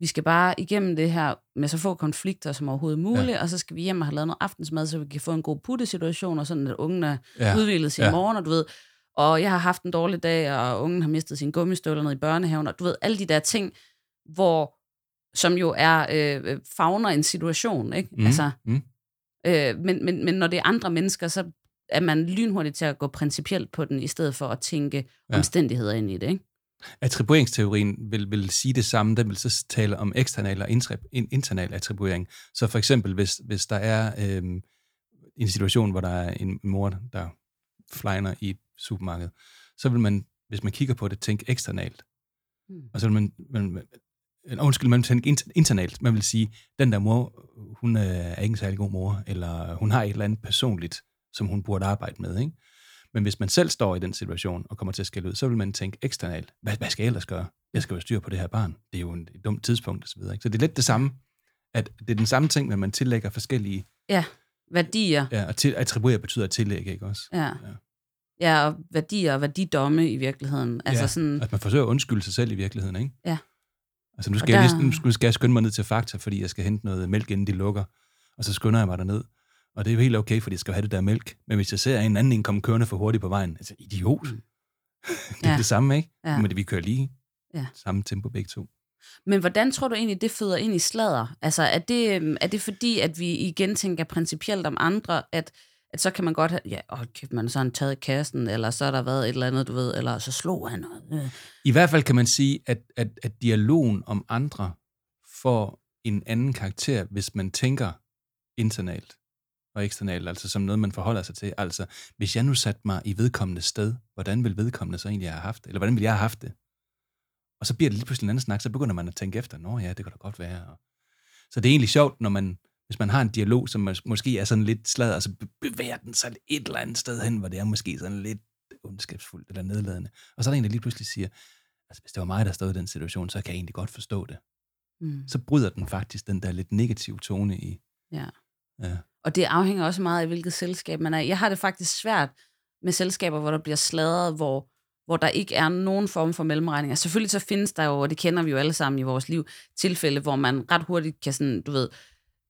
Speaker 5: vi skal bare igennem det her med så få konflikter som overhovedet muligt, ja. og så skal vi hjem og have lavet noget aftensmad, så vi kan få en god puttesituation, og sådan at ungen er
Speaker 4: Ja.
Speaker 5: udvildet sig
Speaker 4: Ja.
Speaker 5: i morgen, og du ved, og jeg har haft en dårlig dag, og ungen har mistet sine gummistøvler nede i børnehaven, og du ved, alle de der ting, hvor, som jo er øh, fagner en situation, ikke?
Speaker 4: Mm.
Speaker 5: Altså,
Speaker 4: Mm.
Speaker 5: øh, men, men, men når det er andre mennesker, så er man lynhurtig til at gå principielt på den, i stedet for at tænke
Speaker 4: ja.
Speaker 5: omstændigheder ind i det, ikke?
Speaker 4: Attribueringsteorien vil, vil sige det samme. Den vil så tale om eksternal og internal attribuering. Så for eksempel, hvis, hvis der er øhm, en situation, hvor der er en mor, der flyner i et supermarked, så vil man, hvis man kigger på det, tænke eksternalt.
Speaker 5: Mm.
Speaker 4: Og så vil man, man man- undskyld, man vil tænke int- internalt. Man vil sige, den der mor, hun øh, er ikke en særlig god mor, eller hun har et eller andet personligt, som hun burde arbejde med, ikke? Men hvis man selv står i den situation og kommer til at skælde ud, så vil man tænke eksternalt. Hvad, hvad skal jeg ellers gøre? Jeg skal jo styre på det her barn. Det er jo en, et dumt tidspunkt osv. Så, så det er lidt det samme. At det er den samme ting, men man tillægger forskellige...
Speaker 5: Ja, værdier.
Speaker 4: Ja, og til, attribuere betyder at tillægge, ikke også?
Speaker 5: Ja.
Speaker 4: Ja.
Speaker 5: Ja, og værdier og værdidomme i virkeligheden. Altså
Speaker 4: ja,
Speaker 5: sådan,
Speaker 4: At man forsøger at undskylde sig selv i virkeligheden, ikke?
Speaker 5: Ja.
Speaker 4: Altså nu
Speaker 5: Og
Speaker 4: skal, der... jeg, lige, nu skal jeg skynde mig ned til Fakta, fordi jeg skal hente noget mælk, inden de lukker. Og så skynder jeg mig derned. Og det er jo helt okay, fordi jeg skal have det der mælk. Men hvis jeg ser en anden en komme kørende for hurtigt på vejen, altså idiot.
Speaker 5: Mm.
Speaker 4: det er
Speaker 5: Ja.
Speaker 4: det samme, ikke?
Speaker 5: Ja.
Speaker 4: Men det, vi kører lige
Speaker 5: Ja.
Speaker 4: samme tempo begge to.
Speaker 5: Men hvordan tror du egentlig, det føder ind i sladder? Altså, er det, øhm, er det fordi, at vi igen tænker principielt om andre, at, at så kan man godt have, ja, åh, kæft, man så har taget kassen, eller så har der været et eller andet, du ved, eller så slog han noget. Øh.
Speaker 4: I hvert fald kan man sige, at, at, at dialogen om andre får en anden karakter, hvis man tænker internalt og eksternalt, altså som noget, man forholder sig til. Altså, hvis jeg nu satte mig i vedkommende sted, hvordan vil vedkommende så egentlig have haft det? Eller hvordan vil jeg have haft det? Og så bliver det lige pludselig en anden snak, så begynder man at tænke efter, nå ja, det kan da godt være. Og så det er egentlig sjovt, når man, hvis man har en dialog, som mås- måske er sådan lidt sladder, så be- bevæger den sig et eller andet sted hen, hvor det er måske sådan lidt ondskabsfuldt eller nedladende. Og så er der en, der lige pludselig siger, altså hvis det var mig, der stod i den situation, så kan jeg egentlig godt forstå det.
Speaker 5: Mm.
Speaker 4: så bryder den faktisk den der lidt negative tone i.
Speaker 5: Ja.
Speaker 4: Ja.
Speaker 5: Og det afhænger også meget af, hvilket selskab man er. Jeg har det faktisk svært med selskaber, hvor der bliver sladret, hvor, hvor der ikke er nogen form for mellemregninger. Selvfølgelig så findes der jo, og det kender vi jo alle sammen i vores liv, tilfælde, hvor man ret hurtigt kan sådan, du ved,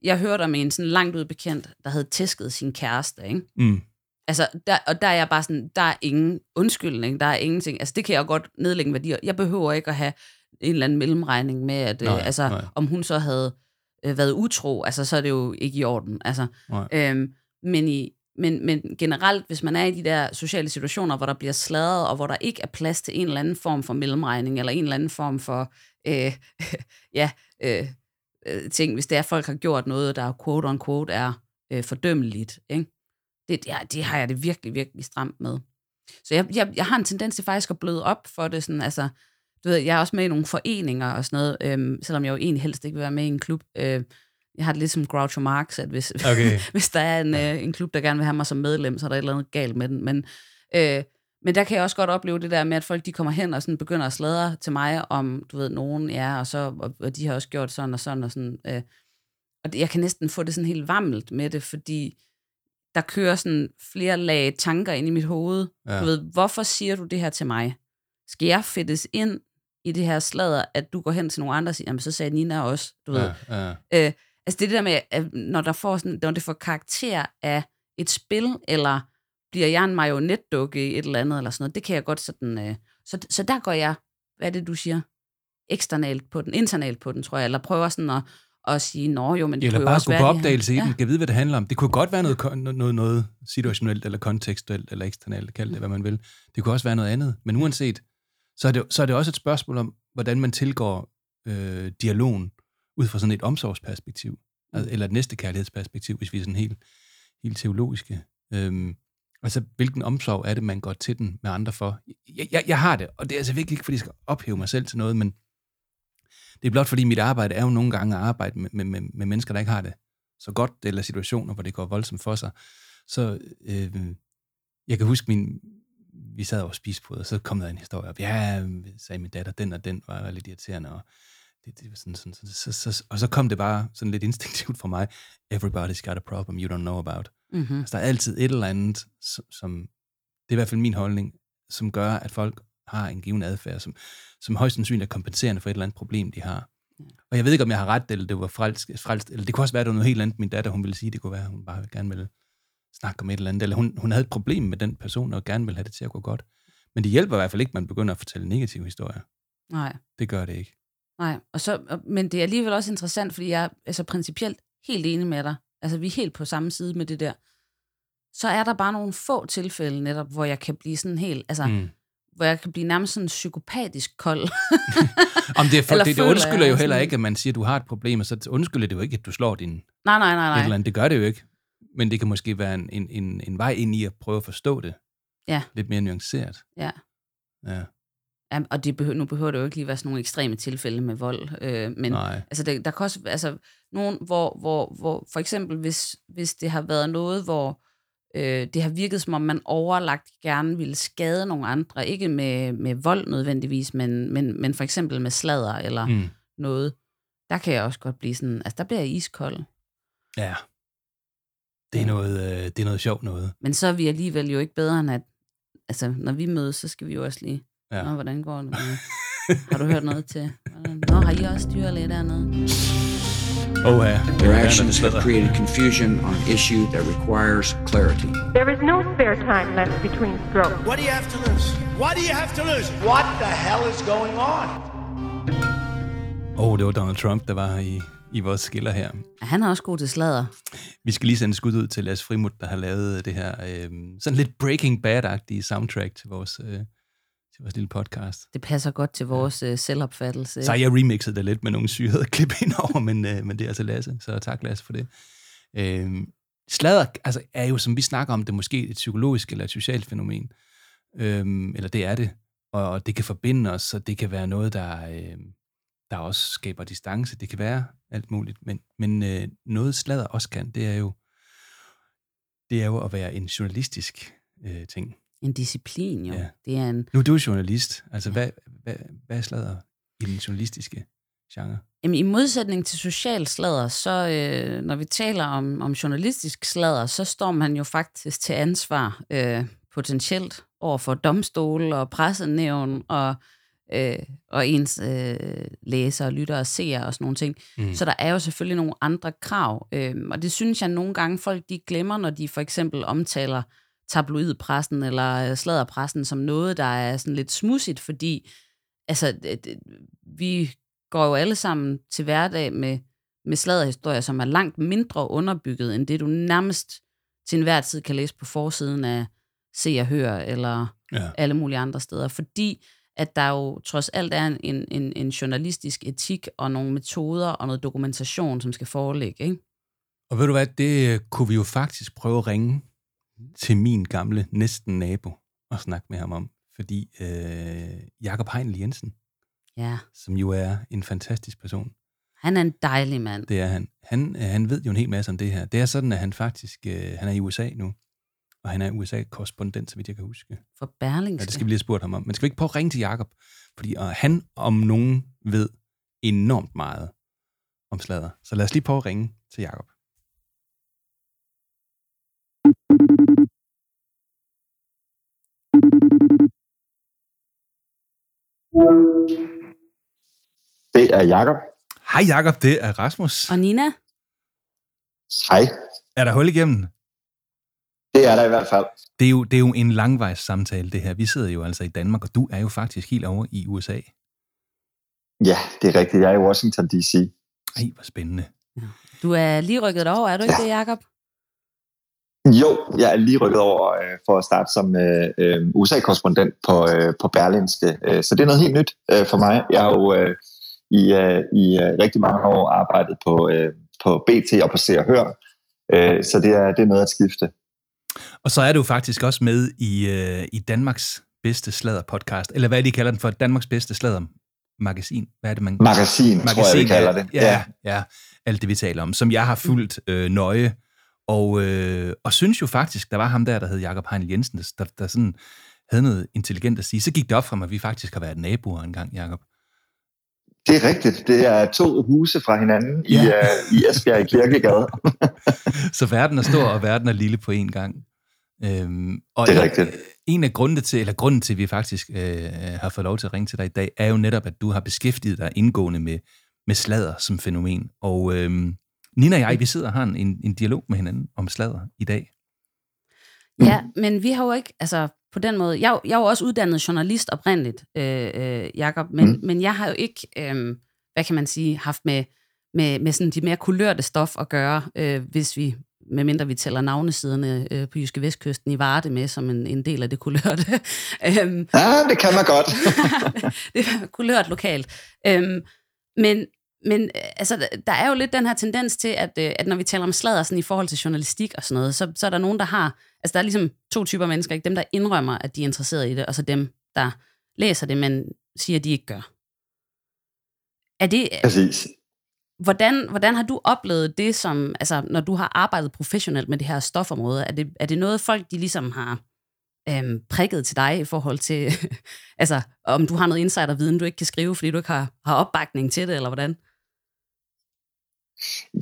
Speaker 5: jeg hørte om en sådan langt ud bekendt, der havde tæsket sin kæreste, ikke?
Speaker 4: Mm.
Speaker 5: Altså, der, og der er jeg bare sådan, der er ingen undskyldning, der er ingenting. Altså, det kan jeg godt nedlægge en værdi. Jeg behøver ikke at have en eller anden mellemregning med, at
Speaker 4: Nej,
Speaker 5: øh, altså,
Speaker 4: nej.
Speaker 5: om hun så havde øh, været utro, altså, så er det jo ikke i orden. Altså,
Speaker 4: Nej.
Speaker 5: øhm, men, i, men, men generelt, hvis man er i de der sociale situationer, hvor der bliver sladret, og hvor der ikke er plads til en eller anden form for mellemregning, eller en eller anden form for, øh, ja, øh, øh, ting, hvis det er, at folk har gjort noget, der quote on quote er øh, fordømmeligt, ikke? Det, ja, det har jeg det virkelig, virkelig stramt med. Så jeg, jeg, jeg har en tendens til faktisk at bløde op for det. Sådan, altså, du ved, jeg er også med i nogle foreninger og sådan noget, øhm, selvom jeg jo egentlig helst ikke vil være med i en klub. Øh, jeg har det lidt som Groucho Marx, at hvis,
Speaker 4: Okay.
Speaker 5: hvis der er en, øh, en klub, der gerne vil have mig som medlem, så er der et eller andet galt med den. Men, øh, men der kan jeg også godt opleve det der med, at folk de kommer hen og sådan begynder at sladre til mig om, du ved, nogen er, og, så, og, og de har også gjort sådan og sådan og sådan. Øh, og det, jeg kan næsten få det sådan helt vammelt med det, fordi der kører sådan flere lag tanker ind i mit hoved.
Speaker 4: Ja.
Speaker 5: Du ved, hvorfor siger du det her til mig? Skal jeg fedtes ind i det her sladder, at du går hen til nogle andre og siger, jamen så sagde Nina også, du ved.
Speaker 4: Ja, ja.
Speaker 5: Øh, altså det er der med, at når, der får sådan, når det får karakter af et spil, eller bliver jeg en marionetdukke i et eller andet, eller sådan noget, det kan jeg godt sådan... Øh, så, så der går jeg, hvad er det, du siger? Eksternalt på den, internalt på den, tror jeg, eller prøver sådan at, at sige, nå jo, men det
Speaker 4: Eller bare gå på opdagelse i den.
Speaker 5: Ja.
Speaker 4: Kan vide, hvad det handler om. Det kunne godt være noget, noget, noget situationelt, eller kontekstuelt, eller eksternalt, kald det, hvad man vil. Det kunne også være noget andet. Men uanset, så er det, så er det også et spørgsmål om, hvordan man tilgår øh, dialogen ud fra sådan et omsorgsperspektiv, altså, eller et næstekærlighedsperspektiv, hvis vi er sådan helt, helt teologiske. Øhm, altså, hvilken omsorg er det, man går til den med andre for? Jeg, jeg, jeg har det, og det er altså virkelig ikke, fordi jeg skal ophæve mig selv til noget, men det er blot fordi mit arbejde er jo nogle gange at arbejde med, med, med, med mennesker, der ikke har det så godt, eller situationer, hvor det går voldsomt for sig. Så øh, jeg kan huske, min, vi sad og spiste på, og så kom der en historie op. Ja, sagde min datter, den og den var lidt irriterende, og det, det var sådan, sådan, sådan så, så, og så kom det bare sådan lidt instinktivt for mig. Everybody's got a problem you don't know about.
Speaker 5: Mm-hmm.
Speaker 4: Altså, der er altid et eller andet, som, som det er i hvert fald min holdning, som gør, at folk har en given adfærd, som, som højst sandsynligt er kompenserende for et eller andet problem, de har. Og jeg ved ikke, om jeg har ret, eller det var frelst, frelst eller det kunne også være, at det var noget helt andet, min datter, hun ville sige. Det kunne være, hun bare gerne ville snakke om et eller andet, eller hun, hun havde et problem med den person, og gerne ville have det til at gå godt. Men det hjælper i hvert fald ikke, at man begynder at fortælle negative historier.
Speaker 5: Nej.
Speaker 4: Det gør det ikke.
Speaker 5: Nej, og så, men det er alligevel også interessant, fordi jeg er altså principielt helt enig med dig. Altså, vi er helt på samme side med det der. Så er der bare nogle få tilfælde netop, hvor jeg kan blive sådan helt, altså, mm. Hvor jeg kan blive nærmest sådan psykopatisk kold.
Speaker 4: Om det, er for, det, det undskylder
Speaker 5: jeg
Speaker 4: jo heller ikke, at man siger, at du har et problem, og så undskylder det jo ikke, at du slår din
Speaker 5: nej, nej, nej, nej.
Speaker 4: eller andet. Det gør det jo ikke. Men det kan måske være en, en, en, en vej ind i at prøve at forstå det.
Speaker 5: Ja.
Speaker 4: Lidt mere nuanceret.
Speaker 5: Ja.
Speaker 4: Ja,
Speaker 5: Ja, og det behøver, nu behøver det jo ikke lige være sådan nogle ekstreme tilfælde med vold. Øh, men
Speaker 4: Nej.
Speaker 5: altså, det, der kan også altså, nogen, hvor, hvor, hvor for eksempel, hvis, hvis det har været noget, hvor øh, det har virket som om, man overlagt gerne ville skade nogle andre, ikke med, med vold nødvendigvis, men, men, men for eksempel med sladder eller mm. Noget, der kan jeg også godt blive sådan, altså der bliver jeg iskold.
Speaker 4: Ja. Det er, noget, øh, det er noget sjovt noget.
Speaker 5: Men så er vi alligevel jo ikke bedre end at, altså når vi mødes, så skal vi jo også lige,
Speaker 4: Ja.
Speaker 5: Nå, hvordan går det? har du hørt noget til? Hvordan- Nå, har I også dyrlæge dernede?
Speaker 4: Oh, ja.
Speaker 1: Their actions have created confusion on an issue that requires clarity.
Speaker 3: There is no spare time left between strokes.
Speaker 6: What do you have to lose? What do you have to lose? What the hell is going on?
Speaker 4: oh, det var Donald Trump, der var i, i vores skiller her.
Speaker 5: Ja, han er også god til sladder.
Speaker 4: Vi skal lige sende skud ud til Lars Frimut, der har lavet det her øh, sådan lidt Breaking Bad-agtige soundtrack til vores, øh, til vores lille podcast.
Speaker 5: Det passer godt til vores øh, selvopfattelse.
Speaker 4: Så har jeg remixet det lidt med nogle syrede klip indover, men, øh, men det er altså Lasse, så tak Lasse for det. Øh, sladder altså, er jo, som vi snakker om, det måske et psykologisk eller et socialt fænomen. Øh, eller det er det. Og, og det kan forbinde os, og det kan være noget, der, øh, der også skaber distance. Det kan være alt muligt. Men, men øh, noget sladder også kan, det er jo, det er jo at være en journalistisk øh, ting.
Speaker 5: En disciplin, jo.
Speaker 4: Ja.
Speaker 5: Ja. Det er en,
Speaker 4: Nu er du journalist. Altså, hvad, hvad, hvad er sladder i den journalistiske genre?
Speaker 5: Jamen, i modsætning til social sladder, så øh, når vi taler om, om journalistisk sladder, så står man jo faktisk til ansvar øh, potentielt over for domstole og pressenævn og, øh, og ens øh, læsere, lyttere og seere og sådan nogle ting. Mm. Så der er jo selvfølgelig nogle andre krav, øh, og det synes jeg nogle gange folk de glemmer, når de for eksempel omtaler tabloidpressen eller øh, sladderpressen som noget, der er sådan lidt smudsigt, fordi altså, det, vi går jo alle sammen til hverdag med, med sladderhistorier, som er langt mindre underbygget, end det du nærmest til enhver tid kan læse på forsiden af Se og Hør, eller ja. alle mulige andre steder. Fordi at der jo trods alt er en, en, en journalistisk etik og nogle metoder og noget dokumentation, som skal foreligge. Ikke?
Speaker 4: Og ved du hvad, det øh, kunne vi jo faktisk prøve at ringe til min gamle næsten nabo og snakke med ham om. Fordi øh, Jakob Heinle Jensen,
Speaker 5: Ja,
Speaker 4: som jo er en fantastisk person,
Speaker 5: han er en dejlig mand.
Speaker 4: det er han. Han, øh, han ved jo en hel masse om det her. Det er sådan, at han faktisk øh, han er i USA nu, og han er USA-korrespondent, så vidt jeg kan huske.
Speaker 5: For
Speaker 4: Ja,
Speaker 5: Berlingske.
Speaker 4: det skal vi lige have spurgt ham om. Men skal vi ikke prøve at ringe til Jakob? Fordi og han om nogen ved enormt meget om sladder. Så lad os lige prøve at ringe til Jakob.
Speaker 7: Det er Jakob.
Speaker 4: Hej Jakob, det er Rasmus.
Speaker 5: Og Nina?
Speaker 7: Hej.
Speaker 4: Er der hul igennem?
Speaker 7: Det er der i hvert fald.
Speaker 4: Det er, jo, det er jo en langvejs samtale, det her. Vi sidder jo altså i Danmark, og du er jo faktisk helt over i USA.
Speaker 7: Ja, det er rigtigt. Jeg er i Washington D.C.
Speaker 4: Ej, hvor spændende.
Speaker 5: Du er lige rykket over, er du ikke det, Jacob?
Speaker 7: Jo, jeg er lige rykket over øh, for at starte som øh, øh, USA-korrespondent på, øh, på Berlinske. Øh, så det er noget helt nyt øh, for mig. Jeg har jo øh, i, øh, i øh, rigtig mange år arbejdet på, øh, på BT og på Se og Hør. Øh, så det er, det er noget at skifte.
Speaker 4: Og så er du faktisk også med i, øh, i Danmarks bedste sladder podcast, eller hvad de kalder den for, Danmarks bedste sladder magasin. Hvad er det, man...
Speaker 7: Magasin, Magasin tror jeg, vi kalder det.
Speaker 4: Ja, ja, ja, alt det, vi taler om, som jeg har fulgt øh, nøje, og, øh, og synes jo faktisk, der var ham der, der hed Jakob Heinl Jensen, der, der sådan havde noget intelligent at sige. Så gik det op for mig, at vi faktisk har været naboer engang, Jakob.
Speaker 7: Det er rigtigt. Det er to huse fra hinanden
Speaker 4: Ja.
Speaker 7: i, uh, i Esbjerg i Kirkegade.
Speaker 4: Så verden er stor, og verden er lille på én gang. Øhm, og
Speaker 7: Det er
Speaker 4: en-
Speaker 7: rigtigt.
Speaker 4: En af grundene til, eller grunden til, at vi faktisk øh, har fået lov til at ringe til dig i dag, er jo netop, at du har beskæftiget dig indgående med, med sladder som fænomen. Og øhm, Nina og jeg, vi sidder og har en, en, en dialog med hinanden om sladder i dag.
Speaker 5: Ja, men vi har jo ikke, altså på den måde, jeg, jeg er jo også uddannet journalist oprindeligt, øh, øh, Jacob, men, mm. men jeg har jo ikke, øh, hvad kan man sige, haft med, med, med sådan de mere kulørte stof at gøre, øh, hvis vi, medmindre vi tæller navnesiderne øh, på Jyske Vestkysten i Varde med som en, en del af det kulørte. øhm,
Speaker 7: Ja, det kan man godt.
Speaker 5: det er kulørt lokalt. Øhm, men, men øh, altså, der er jo lidt den her tendens til, at, øh, at når vi taler om sladder sådan, i forhold til journalistik og sådan noget, så, så er der nogen, der har... Altså, der er ligesom to typer mennesker. Ikke? Dem, der indrømmer, at de er interesseret i det, og så dem, der læser det, men siger, at de ikke gør. Er det,
Speaker 7: Præcis.
Speaker 5: hvordan, hvordan har du oplevet det, som, altså, når du har arbejdet professionelt med det her stofområde? Er det, er det noget, folk de ligesom har øhm, prikket til dig i forhold til, altså, om du har noget insiderviden, du ikke kan skrive, fordi du ikke har, har opbakning til det, eller hvordan?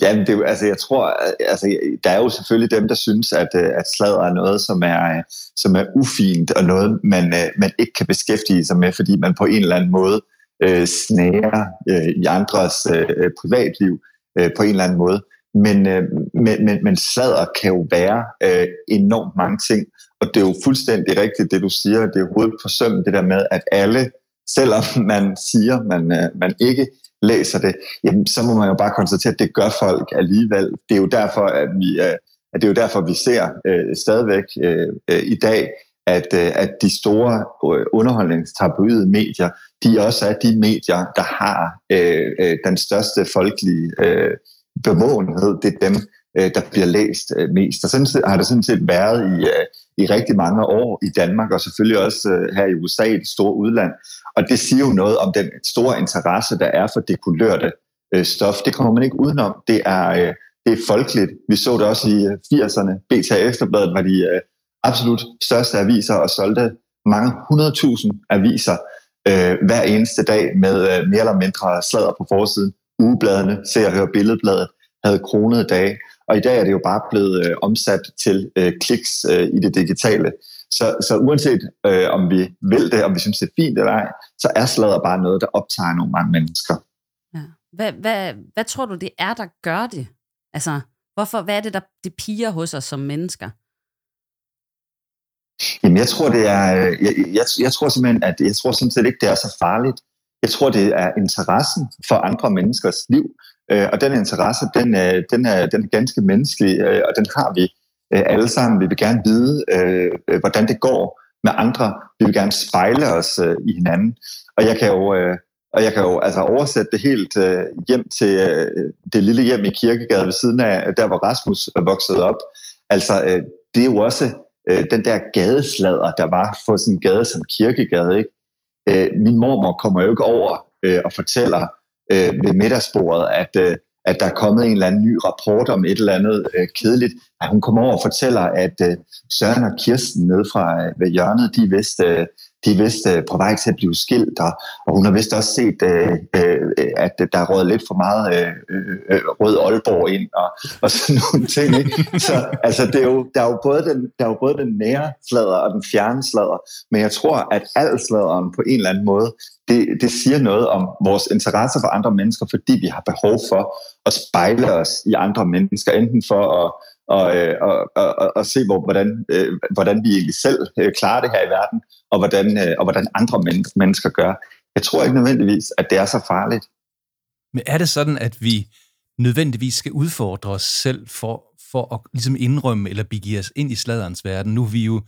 Speaker 7: Ja, det, er altså, jeg tror, øh, altså, der er jo selvfølgelig dem, der synes, at, øh, at sladder er noget, som er, øh, som er ufint, og noget, man, man ikke kan beskæftige sig med, fordi man på en eller anden måde øh, snærer øh, i andres øh, privatliv øh, på en eller anden måde. Men, øh, men, men, men sladder kan jo være øh, enormt mange ting, og det er jo fuldstændig rigtigt, det du siger, det er hovedet på søm, det der med, at alle, selvom man siger, man, øh, man ikke læser det, jamen, så må man jo bare konstatere, at det gør folk alligevel. Det er jo derfor, at vi, øh, at det er jo derfor, vi ser øh, stadigvæk øh, øh, i dag, at, øh, at de store øh, underholdningstabloide medier, de også er de medier, der har øh, øh, den største folkelige øh, bevågenhed. Det er dem, øh, der bliver læst øh, mest. Og sådan har det sådan set været i, øh, i rigtig mange år i Danmark, og selvfølgelig også øh, her i USA, i det store udland. Og det siger jo noget om den store interesse, der er for det kulørte øh, stof. Det kommer man ikke udenom. Det er, øh, det er folkeligt. Vi så det også i øh, 80'erne. BTA Efterbladet var de øh, absolut største aviser og solgte mange hundredtusind aviser øh, hver eneste dag med øh, mere eller mindre sladder på forsiden, ugebladene, Se og høre Billedbladet, havde kronede dage. Og i dag er det jo bare blevet øh, omsat til øh, kliks øh, i det digitale. Så, så uanset øh, om vi vil det, om vi synes det er fint eller ej, så er sladder bare noget, der optager nogle mange mennesker.
Speaker 5: Ja. Hvad, hvad, hvad tror du, det er, der gør det? Altså, hvorfor, hvad er det, der det piger hos os som mennesker?
Speaker 7: Jamen, jeg tror, det er, øh, jeg, jeg, jeg tror simpelthen, at jeg tror sådan set ikke, det er så farligt. Jeg tror, det er interessen for andre menneskers liv, øh, og den interesse, den, øh, den, er, den er ganske menneskelig, øh, og den har vi øh, alle sammen. Vi vil gerne vide, øh, hvordan det går med andre. Vi vil gerne spejle os i hinanden. Og jeg kan jo, og jeg kan jo altså oversætte det helt hjem til det lille hjem i Kirkegade ved siden af, der hvor Rasmus er vokset op. Altså, det er jo også øh, den der gadeslader, der var for sådan en gade som Kirkegade. Ikke? Øh, min mormor kommer jo ikke over øh, og fortæller øh, ved middagsbordet, at, øh, at der er kommet en eller anden ny rapport om et eller andet øh, kedeligt. At hun kommer over og fortæller, at øh, Søren og Kirsten nede fra øh, ved hjørnet, de vidste, øh, de er vist øh, på vej til at blive skilt, og, og hun har vist også set, øh, øh, at der er råd lidt for meget øh, øh, øh, rød Aalborg ind, og, og sådan nogle ting. Ikke? Så altså, det er jo, der, er jo både den, der er jo både den nære slader og den fjerne slader, men jeg tror, at al sladeren på en eller anden måde, det, det siger noget om vores interesse for andre mennesker, fordi vi har behov for at spejle os i andre mennesker, enten for at og, og, og, og, og se, hvor, hvordan, øh, hvordan vi egentlig selv øh, klarer det her i verden, og hvordan, øh, og hvordan andre men- mennesker gør. Jeg tror ikke nødvendigvis, at det er så farligt.
Speaker 4: Men er det sådan, at vi nødvendigvis skal udfordre os selv for, for at ligesom indrømme eller begive os ind i sladerens verden? Nu er vi jo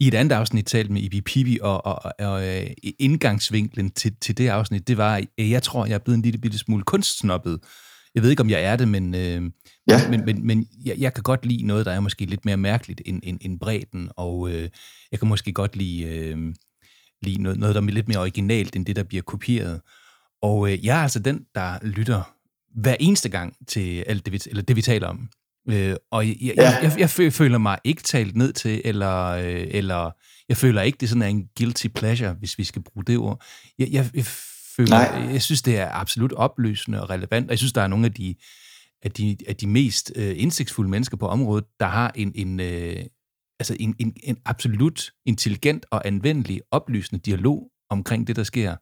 Speaker 4: i et andet afsnit talt med Ibi Pibi, og, og, og og øh, indgangsvinklen til, til det afsnit, det var, at jeg tror, jeg er blevet en lille bitte smule kunstsnoppet. Jeg ved ikke, om jeg er det, men, øh, ja. men, men, men jeg, jeg kan godt lide noget, der er måske lidt mere mærkeligt end, end, end bredden, og øh, jeg kan måske godt lide, øh, lide noget, noget, der er lidt mere originalt end det, der bliver kopieret. Og øh, jeg er altså den, der lytter hver eneste gang til alt det, vi, eller det, vi taler om. Øh, og jeg, jeg, ja. jeg, jeg føler mig ikke talt ned til, eller, øh, eller jeg føler ikke, det sådan er en guilty pleasure, hvis vi skal bruge det ord. Jeg, jeg, jeg føler, Nej. jeg synes, det er absolut opløsende og relevant, og jeg synes, der er nogle af de, af de, af de mest øh, indsigtsfulde mennesker på området, der har en, en, øh, altså en, en, en absolut intelligent og anvendelig oplysende dialog omkring det, der sker.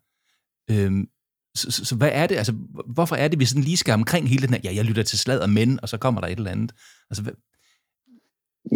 Speaker 4: Øhm, så, så, så hvad er det? Altså, hvorfor er det, vi sådan lige skal omkring hele den her, ja, jeg lytter til slag og mænd, og så kommer der et eller andet. Altså, hvad,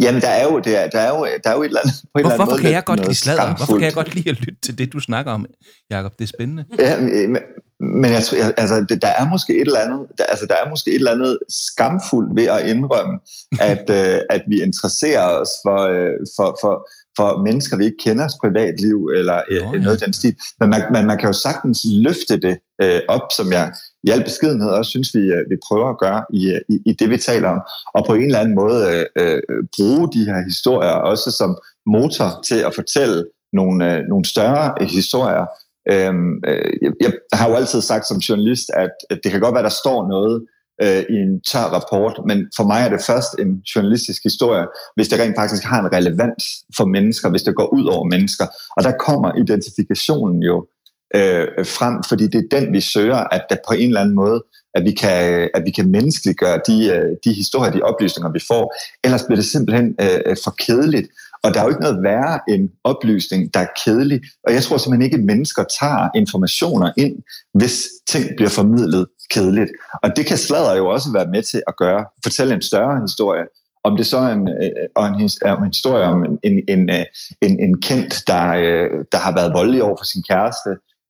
Speaker 7: Jamen, der er jo, der, er, der er jo, der er jo et eller andet...
Speaker 4: På et Hvor, eller andet hvorfor måde, kan jeg godt lide sladder? Hvorfor kan jeg godt lide at lytte til det, du snakker om, Jacob? Det er spændende.
Speaker 7: Ja, men, men jeg tror, altså, der er måske et eller andet, der, altså, der er måske et eller andet skamfuldt ved at indrømme, at, øh, at vi interesserer os for, øh, for, for, for mennesker, vi ikke kender privatliv, eller øh, ja. noget af den stil. Men man, man, man kan jo sagtens løfte det øh, op, som jeg i al beskedenhed også synes, vi, øh, vi prøver at gøre i, øh, i, i det, vi taler om. Og på en eller anden måde øh, øh, bruge de her historier også som motor til at fortælle nogle, øh, nogle større historier. Øhm, øh, jeg, jeg har jo altid sagt som journalist, at, at det kan godt være, der står noget øh, i en tør rapport, men for mig er det først en journalistisk historie, hvis det rent faktisk har en relevans for mennesker, hvis det går ud over mennesker. Og der kommer identifikationen jo øh, frem, fordi det er den, vi søger, at der på en eller anden måde, at vi kan, at vi kan menneskeliggøre de, øh, de historier, de oplysninger, vi får. Ellers bliver det simpelthen øh, for kedeligt. Og der er jo ikke noget værre end oplysning, der er kedelig. Og jeg tror simpelthen ikke, at mennesker tager informationer ind, hvis ting bliver formidlet kedeligt. Og det kan sladder jo også være med til at gøre. Fortælle en større historie. Om det så er en, øh, en, en historie om en, en, en, øh, en, en kendt, der, øh, der har været voldelig over for sin kæreste,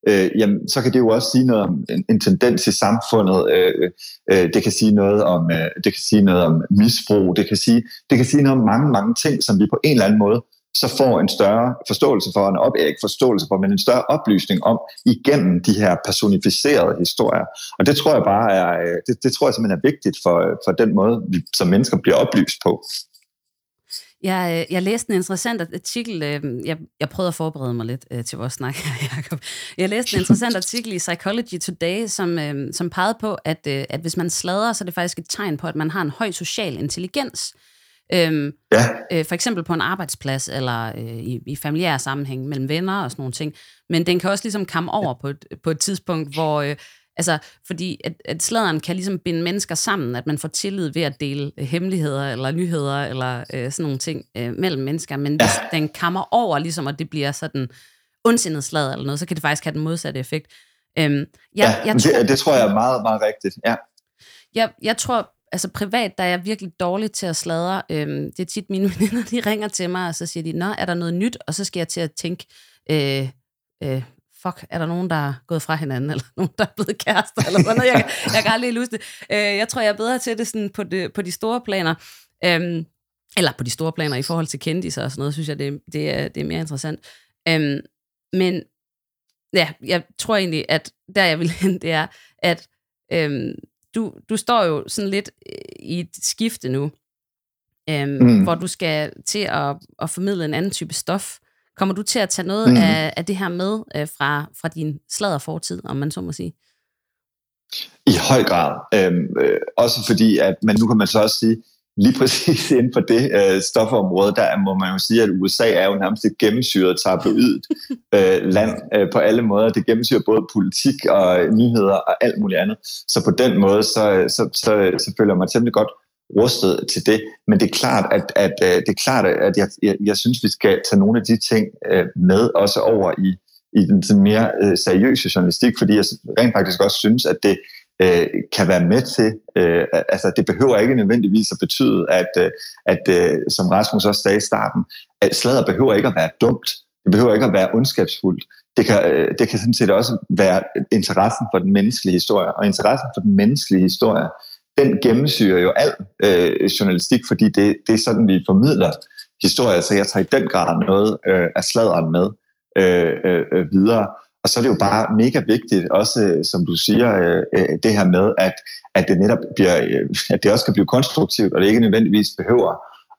Speaker 7: øh, jamen, så kan det jo også sige noget om en, en tendens i samfundet. Øh, øh, det kan sige noget om øh, det kan sige noget om misbrug. Det kan sige det kan sige noget om mange mange ting, som vi på en eller anden måde så får en større forståelse for, en op, ikke forståelse for, men en større oplysning om igennem de her personificerede historier. Og det tror jeg bare er, øh, det, det tror jeg simpelthen er vigtigt for, øh, for den måde, vi som mennesker bliver oplyst på.
Speaker 5: Jeg, øh, jeg læste en interessant artikel, øh, jeg, jeg prøvede at forberede mig lidt øh, til vores snak her, Jacob. Jeg læste en interessant artikel i Psychology Today, som, som pegede på, at, at hvis man sladrer, så er det faktisk et tegn på, at man har en høj social intelligens. Øhm, ja. for eksempel på en arbejdsplads, eller i, i familiære sammenhæng mellem venner og sådan nogle ting. Men den kan også ligesom komme over på et, på et tidspunkt, hvor Altså, fordi at, at sladeren kan ligesom binde mennesker sammen, at man får tillid ved at dele øh, hemmeligheder eller nyheder eller øh, sådan nogle ting øh, mellem mennesker. Men hvis den kammer over, ligesom, og det bliver sådan ondsindet sladder eller noget, så kan det faktisk have den modsatte effekt. Øhm, jeg,
Speaker 7: ja,
Speaker 5: jeg
Speaker 7: det,
Speaker 5: tror,
Speaker 7: det tror jeg er meget, meget rigtigt. Ja.
Speaker 5: jeg, jeg tror, altså privat, der er jeg virkelig dårlig til at sladre. Øhm, det er tit mine veninder, de ringer til mig, og så siger de, nå, er der noget nyt? Og så skal jeg til at tænke, øh, øh, fuck, er der nogen, der er gået fra hinanden, eller nogen, der er blevet kærester, eller sådan noget. Jeg, jeg kan aldrig huske det. Øh, jeg tror, jeg er bedre til det sådan på, det, på de store planer. Øhm, eller på de store planer i forhold til kendiser og sådan noget, synes jeg, det, det, er, det er mere interessant. Øhm, men ja, jeg tror egentlig, at der jeg vil hen, det er, at øhm, du, du står jo sådan lidt øh, i et skifte nu, øhm. Mm. hvor du skal til at, at formidle en anden type stof. Kommer du til at tage noget mm. Af, af det her med øh, fra, fra din sladderfortid, om man så må sige?
Speaker 7: I høj grad. Øhm, øh, også fordi, at men nu kan man så også sige, lige præcis inden for det øh, stofområde, der må man jo sige, at USA er jo nærmest et gennemsyret tabloid øh, land øh, på alle måder. Det gennemsyrer både politik og nyheder og alt muligt andet. Så på den måde, så, så, så, så føler jeg mig temmelig godt rustet til det. Men det er klart, at, at, øh, det er klart, at jeg, jeg, jeg synes, vi skal tage nogle af de ting øh, med også over i, i den sådan mere øh, seriøse journalistik, fordi jeg rent faktisk også synes, at det øh, kan være med til, øh, altså det behøver ikke nødvendigvis at betyde, at, øh, at øh, som Rasmus også sagde i starten, at sladder behøver ikke at være dumt, det behøver ikke at være ondskabsfuldt, det kan, øh, det kan sådan set også være interessen for den menneskelige historie, og interessen for den menneskelige historie, den gennemsyrer jo al øh, journalistik, fordi det, det er sådan, vi formidler historier, så jeg tager i den grad noget øh, af sladeren med øh, øh, videre. Og så er det jo bare mega vigtigt, også øh, som du siger, øh, øh, det her med, at, at det netop bliver, øh, at det også kan blive konstruktivt, og det ikke nødvendigvis behøver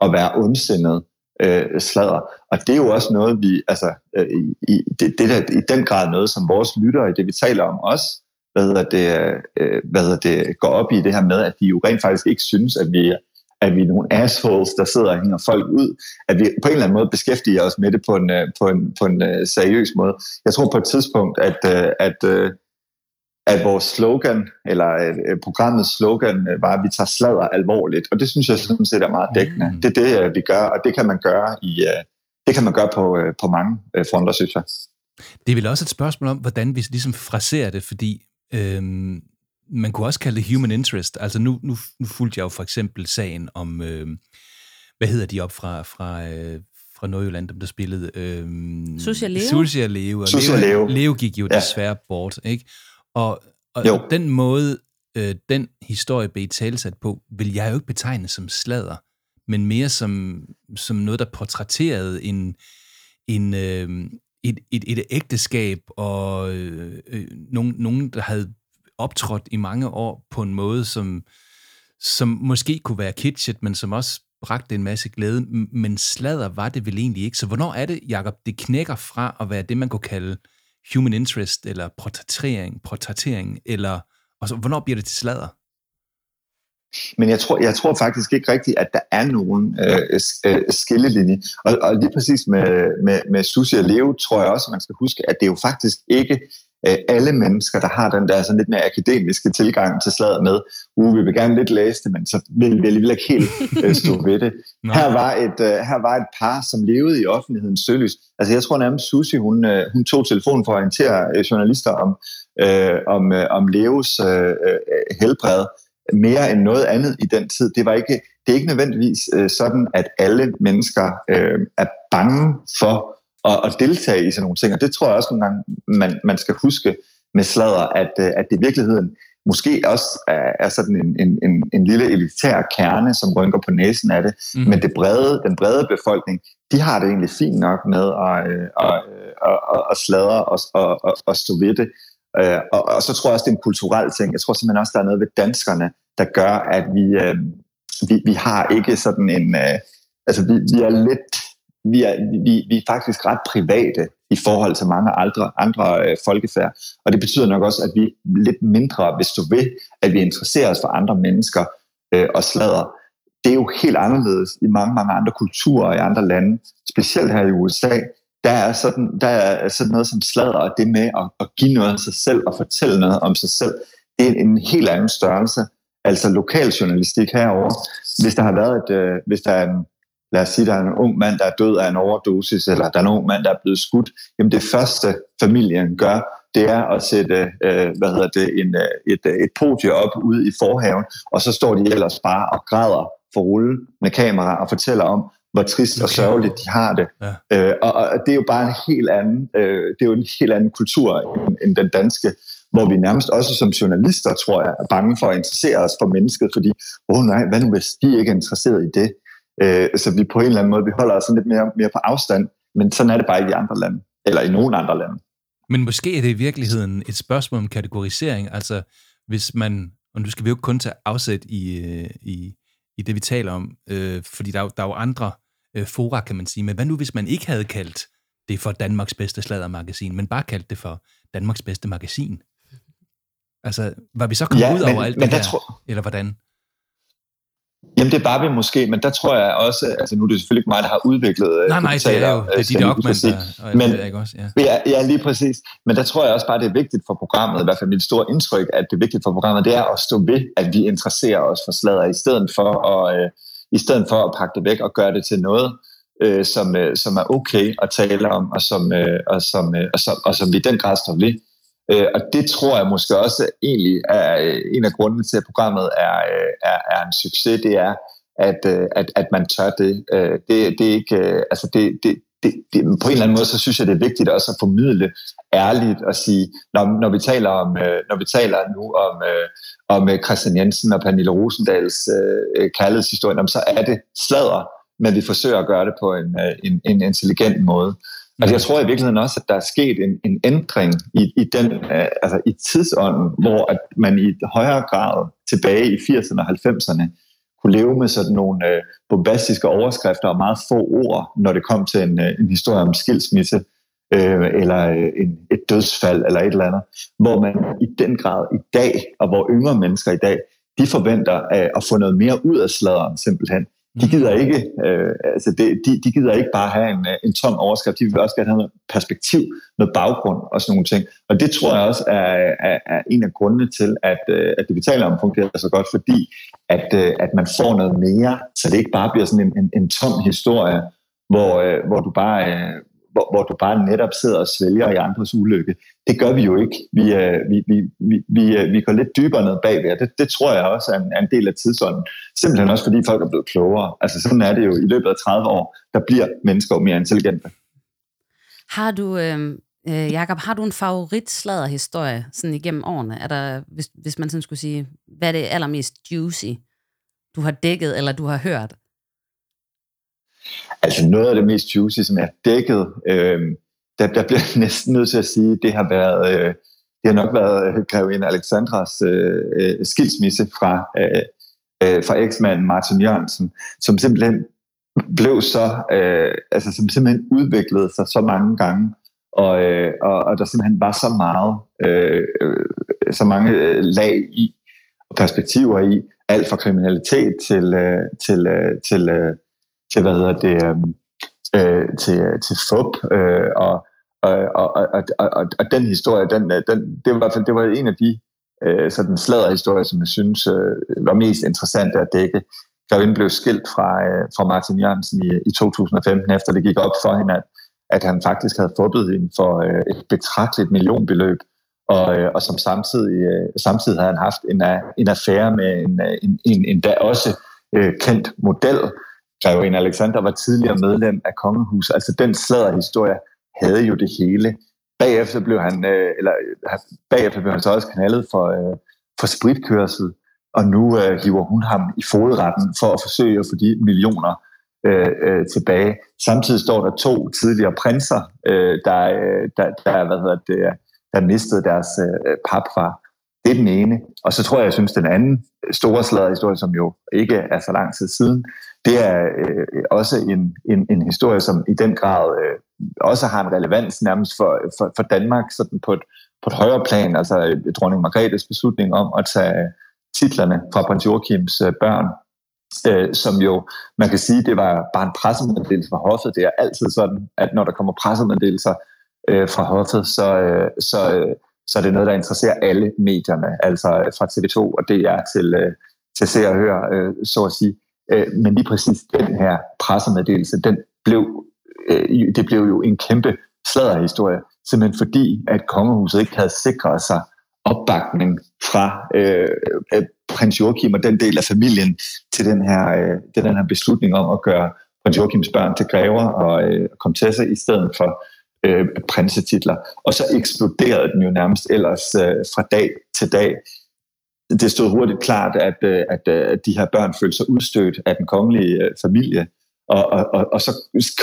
Speaker 7: at være ondsindet øh, sladder. Og det er jo også noget, vi, altså, øh, i, det, det er i den grad noget, som vores lyttere i det, vi taler om også, hvad hedder det, øh, hvad hedder det, går op i det her med, at de jo rent faktisk ikke synes, at vi at vi er nogle assholes, der sidder og hænger folk ud, at vi på en eller anden måde beskæftiger os med det på en, øh, på en, på en uh, seriøs måde. Jeg tror på et tidspunkt, at, uh, at, at vores slogan, eller programmets slogan, var, at vi tager sladder alvorligt, og det synes jeg sådan set er meget dækkende.
Speaker 4: Mm.
Speaker 7: Det er det, vi gør, og det kan man gøre i, det kan man gøre på, på mange fronter, synes jeg.
Speaker 4: Det er vel også et spørgsmål om, hvordan vi ligesom fraserer det, fordi øhm, man kunne også kalde det human interest. Altså nu, nu, nu fulgte jeg jo for eksempel sagen om, øhm, hvad hedder de op fra, fra, øh, fra Nordjylland, dem der spillede?
Speaker 5: Susie og Leo?
Speaker 4: Susie og Leo. Og
Speaker 7: Susie og Leo.
Speaker 4: Leo gik jo
Speaker 7: Ja.
Speaker 4: desværre bort, ikke? Og, og,
Speaker 7: Jo.
Speaker 4: den måde, øh, den historie blev talsat på, vil jeg jo ikke betegne som sladder, men mere som, som noget, der portrætterede en, en, øh, et, et, et ægteskab og øh, øh, nogen, nogen, der havde optrådt i mange år på en måde, som, som måske kunne være kitschet, men som også bragte en masse glæde, men sladder var det vel egentlig ikke. Så hvornår er det, Jakob, det knækker fra at være det, man kunne kalde human interest, eller portrættering, portrættering eller og så, hvornår bliver det til sladder?
Speaker 7: Men jeg tror, jeg tror faktisk ikke rigtigt, at der er nogen øh, øh, skillelinje. Og, og lige præcis med, med, med Susie og Leo, tror jeg også, at man skal huske, at det er jo faktisk ikke øh, alle mennesker, der har den der sådan lidt mere akademiske tilgang til slaget med, uh, vi vil gerne lidt læse det, men så vil vi alligevel ikke helt øh, stå ved det. Her var, et, her var et par, som levede i offentlighedens søgelys. Altså jeg tror nærmest, Susie, hun, hun tog telefonen for at orientere journalister om, øh, om, øh, om Leos øh, helbred mere end noget andet i den tid. Det, var ikke, det er ikke nødvendigvis øh, sådan, at alle mennesker øh, er bange for at, at deltage i sådan nogle ting. Og det tror jeg også nogle gange, man, man skal huske med sladder, at, øh, at det i virkeligheden måske også er, er sådan en, en, en, en lille elitær kerne, som rynker på næsen af det.
Speaker 4: Mm.
Speaker 7: Men det brede, den brede befolkning, de har det egentlig fint nok med at, øh, at, at, at, at sladre og, og, og, og stå ved det. Øh, og, og så tror jeg også, det er en kulturel ting. Jeg tror simpelthen også, der er noget ved danskerne, der gør, at vi, øh, vi, vi har ikke sådan en... Øh, altså, vi, vi er lidt... Vi er, vi, vi er faktisk ret private i forhold til mange andre, andre øh, folkefærd. Og det betyder nok også, at vi er lidt mindre, hvis du vil, at vi interesserer os for andre mennesker øh, og slader. Det er jo helt anderledes i mange, mange andre kulturer og i andre lande. Specielt her i USA, der er, sådan, der er sådan noget som sladder, og det med at, at give noget af sig selv og fortælle noget om sig selv, det er en, helt anden størrelse. Altså lokaljournalistik herover. Hvis der har været et, øh, hvis der er en, lad os sige, der er en ung mand, der er død af en overdosis, eller der er en ung mand, der er blevet skudt, jamen det første familien gør, det er at sætte øh, hvad hedder det, en, øh, et, øh, et podie op ude i forhaven, og så står de ellers bare og græder for rulle med kamera og fortæller om, hvor trist og sørgeligt de har det. Ja. Øh, og, og det er jo bare en helt anden, øh, det er jo en helt anden kultur end, end den danske, hvor vi nærmest også som journalister, tror jeg, er bange for at interessere os for mennesket, fordi, åh oh, nej, hvad nu hvis de ikke er interesseret i det? Øh, så vi på en eller anden måde, vi holder os lidt mere, mere på afstand, men sådan er det bare i andre lande, eller i nogle andre lande.
Speaker 4: Men måske er det i virkeligheden et spørgsmål om kategorisering, altså hvis man, og nu skal vi jo ikke kun tage afsæt i, øh, i, i det, vi taler om, øh, fordi der, der er jo andre øh, fora, kan man sige, men hvad nu, hvis man ikke havde kaldt det for Danmarks bedste sladdermagasin, men bare kaldt det for Danmarks bedste magasin? Altså, var vi så kommet ja, ud men, over alt men det her, tror... eller hvordan?
Speaker 7: Jamen det var vi måske, men der tror jeg også, altså nu er det selvfølgelig ikke mig, der har udviklet
Speaker 4: øh, Nej, nej, det er jo det er de Ockmann,
Speaker 7: der, men, det, ikke også? Ja. ja. Ja, lige præcis. Men der tror jeg også bare, det er vigtigt for programmet, i hvert fald mit store indtryk, at det er vigtigt for programmet, det er at stå ved, at vi interesserer os for slader, i stedet for at, øh, i stedet for at pakke det væk og gøre det til noget, øh, som, øh, som er okay at tale om, og som, øh, og som, øh, og som, og som vi i den grad står ved. Øh, og det tror jeg måske også egentlig er øh, en af grundene til, at programmet er, øh, er, er en succes. Det er, at, øh, at, at man tør det. Det, det er ikke, altså det, det, det, det, på en eller anden måde, så synes jeg, det er vigtigt også at formidle ærligt og sige, når, når vi taler om, når vi taler nu om, om Christian Jensen og Pernille Rosendals øh, kærlighedshistorie, så er det sladder, men vi forsøger at gøre det på en, en, en intelligent måde. Altså jeg tror i virkeligheden også, at der er sket en, en ændring i, i, den, øh, altså i tidsånden, hvor at man i højere grad tilbage i 80'erne og 90'erne kunne leve med sådan nogle øh, bombastiske overskrifter og meget få ord, når det kom til en, øh, en historie om skilsmisse øh, eller øh, en, et dødsfald eller et eller andet, hvor man i den grad i dag, og hvor yngre mennesker i dag, de forventer øh, at få noget mere ud af sladeren simpelthen. De gider ikke, øh, altså det, de, de gider ikke bare have en, øh, en tom overskrift, de vil også gerne have noget perspektiv, noget baggrund og sådan nogle ting. Og det tror jeg også er, er, er en af grundene til, at, øh, at det vi taler om fungerer så godt, fordi at, øh, at man får noget mere, så det ikke bare bliver sådan en, en, en tom historie, hvor, øh, hvor du bare hvor, hvor du bare netop sidder og svælger i andres ulykke. Det gør vi jo ikke. Vi, øh, vi, vi, vi, vi, øh, vi går lidt dybere ned bagved, det, det tror jeg også er en, er en del af tidsånden. Simpelthen også fordi folk er blevet klogere. Altså sådan er det jo i løbet af 30 år, der bliver mennesker mere intelligente.
Speaker 5: Har du, øh, øh Jakob, har du en favorit sladderhistorie sådan igennem årene? Er der, hvis, hvis man sådan skulle sige, hvad er det allermest juicy, du har dækket eller du har hørt?
Speaker 7: Altså noget af det mest juicy, som er dækket, øh, der, der bliver jeg næsten nødt til at sige, det har været, øh, det har nok været øh, grevinde Alexandras øh, øh, skilsmisse fra, øh, øh, fra eksmanden Martin Jørgensen, som simpelthen blev så, øh, altså som simpelthen udviklede sig så mange gange, og, øh, og, og der simpelthen var så meget, øh, øh så mange øh, lag i, og perspektiver i, alt fra kriminalitet til, øh, til, øh, til øh, til, hvad hedder det, øhm, øh, til, til FUP, øh, og, og, og, og, og, og, den historie, den, øh, den, det, var, det var en af de øh, sådan sladderhistorier, som jeg synes øh, var mest interessant at dække. Grevinden blev skilt fra, øh, fra Martin Jørgensen i, i 2015, efter det gik op for hende, at, at han faktisk havde fubbet hende for øh, et betragteligt millionbeløb, og, øh, og som samtidig, øh, samtidig havde han haft en, en affære med en, øh, en, en, en da også øh, kendt model, Grevin Alexander var tidligere medlem af kongehuset. Altså den sladderhistorie havde jo det hele. Bagefter blev han, øh, eller bagefter blev han så også knaldet for, øh, for spritkørsel, og nu øh, hiver hun ham i fodretten for at forsøge at få de millioner øh, øh, tilbage. Samtidig står der to tidligere prinser, øh, der, øh, der, der, hvad hedder det, der mistede deres øh, papfar. Det er den ene. Og så tror jeg, jeg synes, den anden store sladderhistorie, som jo ikke er så lang tid siden, det er øh, også en, en, en historie, som i den grad øh, også har en relevans nærmest for, for, for Danmark sådan på, et, på et højere plan. Altså øh, dronning Margrethes beslutning om at tage titlerne fra prins Joachims øh, børn øh, som jo, man kan sige, det var bare en pressemeddelelse fra hoffet. Det er altid sådan, at når der kommer pressemeddelelser øh, fra hoffet, så, øh, så, øh, så er det noget, der interesserer alle medierne, altså øh, fra TV2 og DR til, øh, til Se og Hør, øh, så at sige. Øh, men lige præcis den her pressemeddelelse, den blev, øh, det blev jo en kæmpe sladderhistorie, simpelthen fordi, at kongehuset ikke havde sikret sig opbakning fra øh, øh, prins Joachim og den del af familien til den her, øh, til den her beslutning om at gøre prins Joachims børn til grever og øh, komtesser i stedet for øh, prinsetitler. Og så eksploderede den jo nærmest ellers øh, fra dag til dag. Det stod hurtigt klart, at, øh, at, øh, at de her børn følte sig udstødt af den kongelige øh, familie. Og, og, og, og så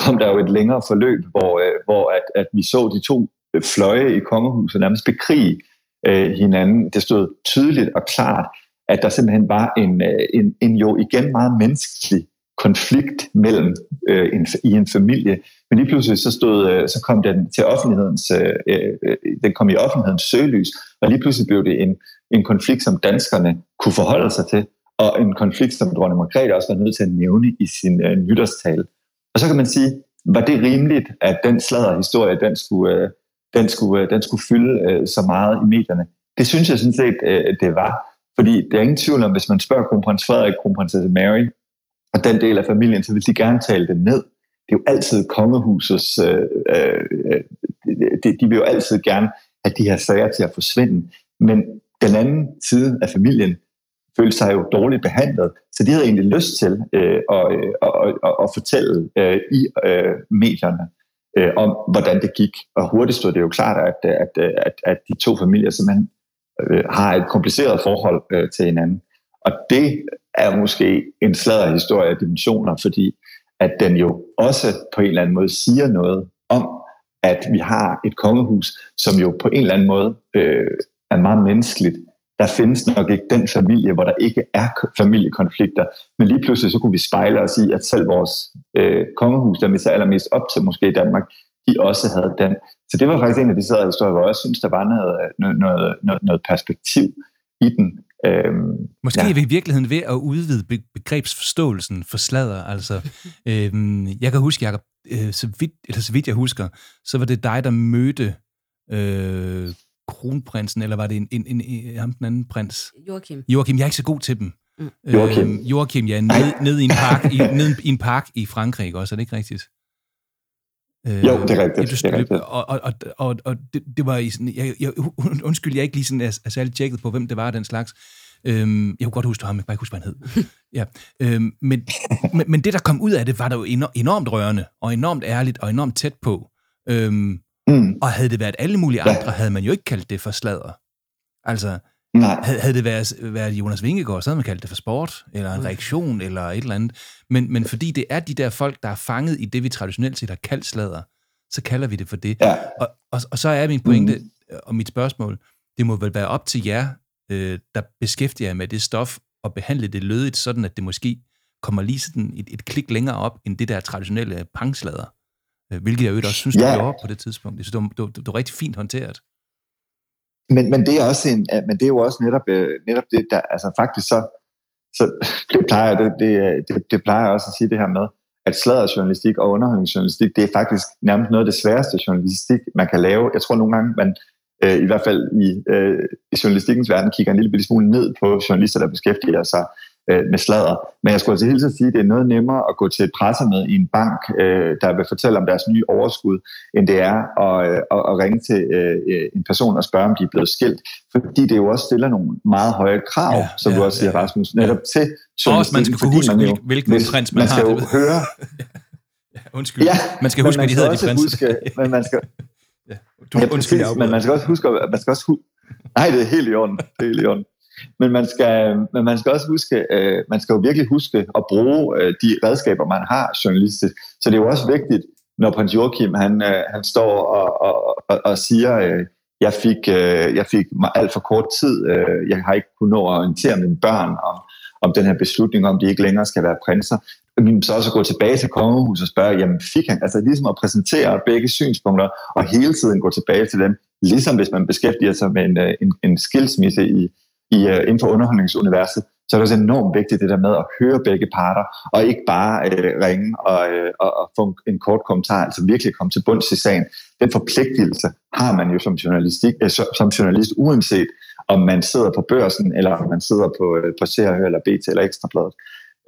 Speaker 7: kom der jo et længere forløb, hvor, hvor at, at vi så de to fløje i kongehuset nærmest bekrige øh, hinanden. Det stod tydeligt og klart, at der simpelthen var en, en, en jo igen meget menneskelig konflikt mellem øh, en, i en familie. Men lige pludselig så, stod, øh, så kom den til offentlighedens, øh, øh, den kom i offentlighedens søgelys, og lige pludselig blev det en, en konflikt, som danskerne kunne forholde sig til, og en konflikt, som dronning Margrethe også var nødt til at nævne i sin øh, nytårstale. Og så kan man sige, var det rimeligt, at den sladderhistorie, den skulle, øh, den skulle, øh, den skulle fylde øh, så meget i medierne? Det synes jeg sådan set, øh, det var. Fordi der er ingen tvivl om, hvis man spørger kronprins Frederik, kronprinsesse Mary, og den del af familien, så vil de gerne tale det ned. Det er jo altid kongehusets, øh, øh, de, de vil jo altid gerne have de her sager til at forsvinde. Men den anden side af familien følte sig jo dårligt behandlet, så de havde egentlig lyst til øh, at, øh, at, at, at fortælle øh, i øh, medierne øh, om, hvordan det gik. Og hurtigt stod det jo klart, at, at, at, at de to familier simpelthen øh, har et kompliceret forhold øh, til hinanden. Og det er måske en sladder historie af dimensioner, fordi at den jo også på en eller anden måde siger noget om, at vi har et kongehus, som jo på en eller anden måde øh, er meget menneskeligt. Der findes nok ikke den familie, hvor der ikke er familiekonflikter, men lige pludselig så kunne vi spejle os i, at selv vores øh, kongehus, der vi så allermest op til måske i Danmark, de også havde den. Så det var faktisk en af de steder historier, hvor jeg synes, der var noget, noget, noget, noget perspektiv i den.
Speaker 4: Øhm, Måske ja. er vi i virkeligheden ved at udvide begrebsforståelsen for sladder. Altså, øhm, jeg kan huske, Jacob, øh, så, vidt, eller så vidt jeg husker, så var det dig, der mødte øh, kronprinsen, eller var det en, en, en, en, ham den anden prins?
Speaker 5: Joachim.
Speaker 4: Joachim, jeg er ikke så god til dem.
Speaker 7: Mm. Joachim.
Speaker 4: Øhm, Joachim, ja, ned, ned, i en park, i, ned i en park i Frankrig også, er det ikke rigtigt?
Speaker 7: Øh, jo, det er rigtigt. Det er rigtigt.
Speaker 4: Og, og, og, og det, det var i sådan, jeg, jeg, undskyld, jeg er ikke lige sådan er, er særlig tjekket på, hvem det var den slags. Øhm, jeg kunne godt huske ham, jeg kan bare ikke huske, hvad han hed. ja. øhm, men, men, men det, der kom ud af det, var der jo enormt rørende, og enormt ærligt, og enormt tæt på. Øhm, mm. Og havde det været alle mulige andre, ja. havde man jo ikke kaldt det for sladder. Altså, Nej. Havde det været, været Jonas Vingegaard, så havde man kaldt det for sport, eller en mm. reaktion, eller et eller andet. Men, men fordi det er de der folk, der er fanget i det, vi traditionelt set har kaldt sladder, så kalder vi det for det. Ja. Og, og, og så er min pointe mm. og mit spørgsmål, det må vel være op til jer, øh, der beskæftiger jer med det stof, og behandle det lødigt, sådan at det måske kommer lige sådan et, et klik længere op, end det der traditionelle pangslader. Øh, hvilket jeg jo også synes, ja. du gjorde på det tidspunkt. Det, det, det, det var rigtig fint håndteret.
Speaker 7: Men, men, det er også en, men det er jo også netop, øh, netop det, der, altså faktisk så, så det plejer, det, det, det, det plejer også at sige det her med, at sladderjournalistik og underholdningsjournalistik, det er faktisk nærmest noget af det sværeste journalistik, man kan lave. Jeg tror nogle gange, man øh, i hvert fald i, øh, i journalistikkens verden kigger en lille smule ned på journalister, der beskæftiger sig øh, med sladder. Men jeg skulle altså hele tiden sige, at det er noget nemmere at gå til et pressemøde i en bank, øh, der vil fortælle om deres nye overskud, end det er at, øh, at, at ringe til øh, en person og spørge, om de er blevet skilt. Fordi det jo også stiller nogle meget høje krav, ja, som ja, du også siger, ja, Rasmus, netop ja. til
Speaker 4: Også man skal kunne huske, man jo, hvilken hvis, prins man,
Speaker 7: man skal
Speaker 4: har.
Speaker 7: jo høre...
Speaker 4: ja, undskyld. Ja, man skal huske, hvad de hedder, de prins.
Speaker 7: Huske, men man skal,
Speaker 4: ja, du, ja, undskyld,
Speaker 7: præcis, men man skal også huske, man skal også huske, nej, det er helt i orden, det er helt i orden. Men man skal, men man skal også huske, øh, man skal jo virkelig huske at bruge øh, de redskaber, man har journalistisk. Så det er jo også vigtigt, når prins Joachim han, øh, han står og, og, og, og siger, øh, jeg fik, øh, jeg fik alt for kort tid, øh, jeg har ikke kunnet nå at orientere mine børn om, om den her beslutning, om de ikke længere skal være prinser. Så også at gå tilbage til kongehuset og spørge, jamen fik han, altså ligesom at præsentere begge synspunkter, og hele tiden gå tilbage til dem, ligesom hvis man beskæftiger sig med en, øh, en, en skilsmisse i, i, uh, inden for underholdningsuniverset, så er det også enormt vigtigt det der med at høre begge parter, og ikke bare øh, ringe og, øh, og, og få en kort kommentar, altså virkelig komme til bunds i sagen. Den forpligtelse har man jo som, journalistik, øh, som journalist, uanset om man sidder på børsen, eller om man sidder på, øh, på CRH eller BT eller Ekstrabladet.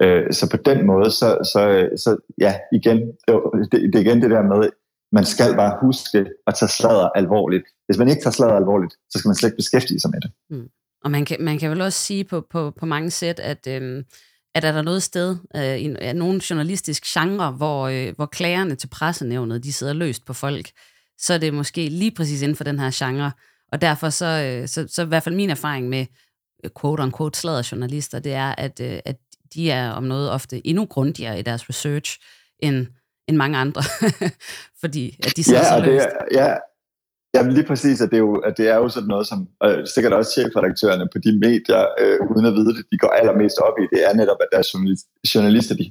Speaker 7: Øh, så på den måde, så, så, øh, så ja, igen, det, det er igen det der med, man skal bare huske at tage sladder alvorligt. Hvis man ikke tager sladder alvorligt, så skal man slet ikke beskæftige sig med det. Mm.
Speaker 5: Og man kan, man kan vel også sige på, på, på mange sæt, at, øhm, at er der noget sted, øh, i ja, nogen journalistisk genre, hvor, øh, hvor klagerne til pressenævnet, de sidder løst på folk, så er det måske lige præcis inden for den her genre. Og derfor så, øh, så, så i hvert fald min erfaring med øh, quote-unquote sladderjournalister, det er, at, øh, at de er om noget ofte endnu grundigere i deres research, end, end mange andre, fordi at de sidder ja, så løst.
Speaker 7: Det, ja, Jamen lige præcis, at det, er jo, at det er jo sådan noget, som øh, sikkert også chefredaktørerne på de medier, øh, uden at vide det, de går allermest op i, det er netop, at deres journalister, de,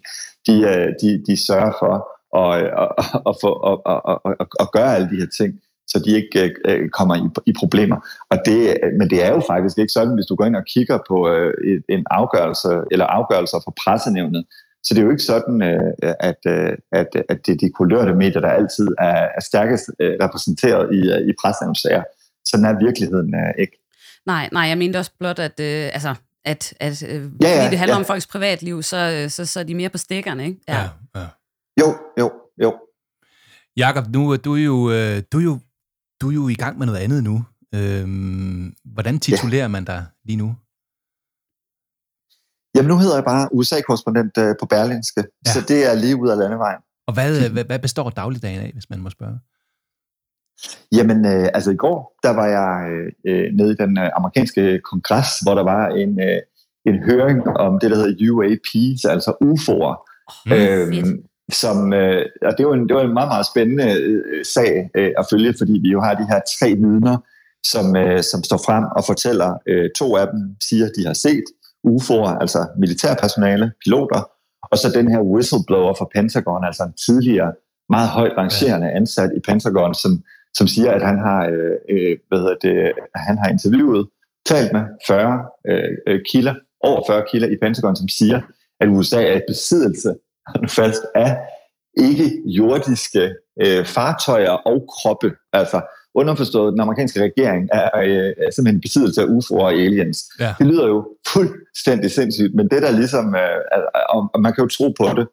Speaker 7: de, øh, de, de sørger for at, øh, at, at, få, at, at, at, at gøre alle de her ting, så de ikke øh, øh kommer i, i problemer. Og det, øh, men det er jo faktisk ikke sådan, hvis du går ind og kigger på øh, en afgørelse, eller afgørelser fra pressenævnet, så det er jo ikke sådan, øh, at, øh, at, at det er de kulørte medier, der altid er, er stærkest øh, repræsenteret i, i pressenævnssager. Sådan er virkeligheden ikke.
Speaker 5: Nej, nej, jeg mente også blot, at, øh, altså, at, at øh, ja, ja, fordi det handler ja. om folks privatliv, så, så, så er de mere på stikkerne, ikke?
Speaker 4: Ja. ja, ja.
Speaker 7: Jo, jo, jo.
Speaker 4: Jakob, nu du er jo, du er jo, du er jo i gang med noget andet nu. Øhm, hvordan titulerer ja. man dig lige nu?
Speaker 7: Jamen nu hedder jeg bare USA-korrespondent øh, på Berlinske, ja. så det er lige ud af landevejen.
Speaker 4: Og hvad, øh, hvad, hvad består dagligdagen af, hvis man må spørge?
Speaker 7: Jamen, øh, altså i går, der var jeg øh, nede i den øh, amerikanske kongres, hvor der var en, øh, en høring om det, der hedder UAPs, altså UFO'er. Mm, øhm, som, øh, og det var, en, det var en meget, meget spændende øh, sag øh, at følge, fordi vi jo har de her tre vidner, som, øh, som står frem og fortæller, øh, to af dem siger, at de har set UFO'er, altså militærpersonale, piloter, og så den her whistleblower fra Pentagon, altså en tidligere meget højt rangerende ansat i Pentagon, som, som siger, at han har, øh, øh hvad hedder det, han har interviewet, talt med 40 øh, øh, kilder, over 40 kilder i Pentagon, som siger, at USA er i besiddelse fast af ikke jordiske øh, fartøjer og kroppe. Altså, underforstået, den amerikanske regering er, øh, simpelthen besiddelse af UFO'er og aliens. Ja. Det lyder jo fuldstændig sindssygt, men det der ligesom, øh, og man kan jo tro på det,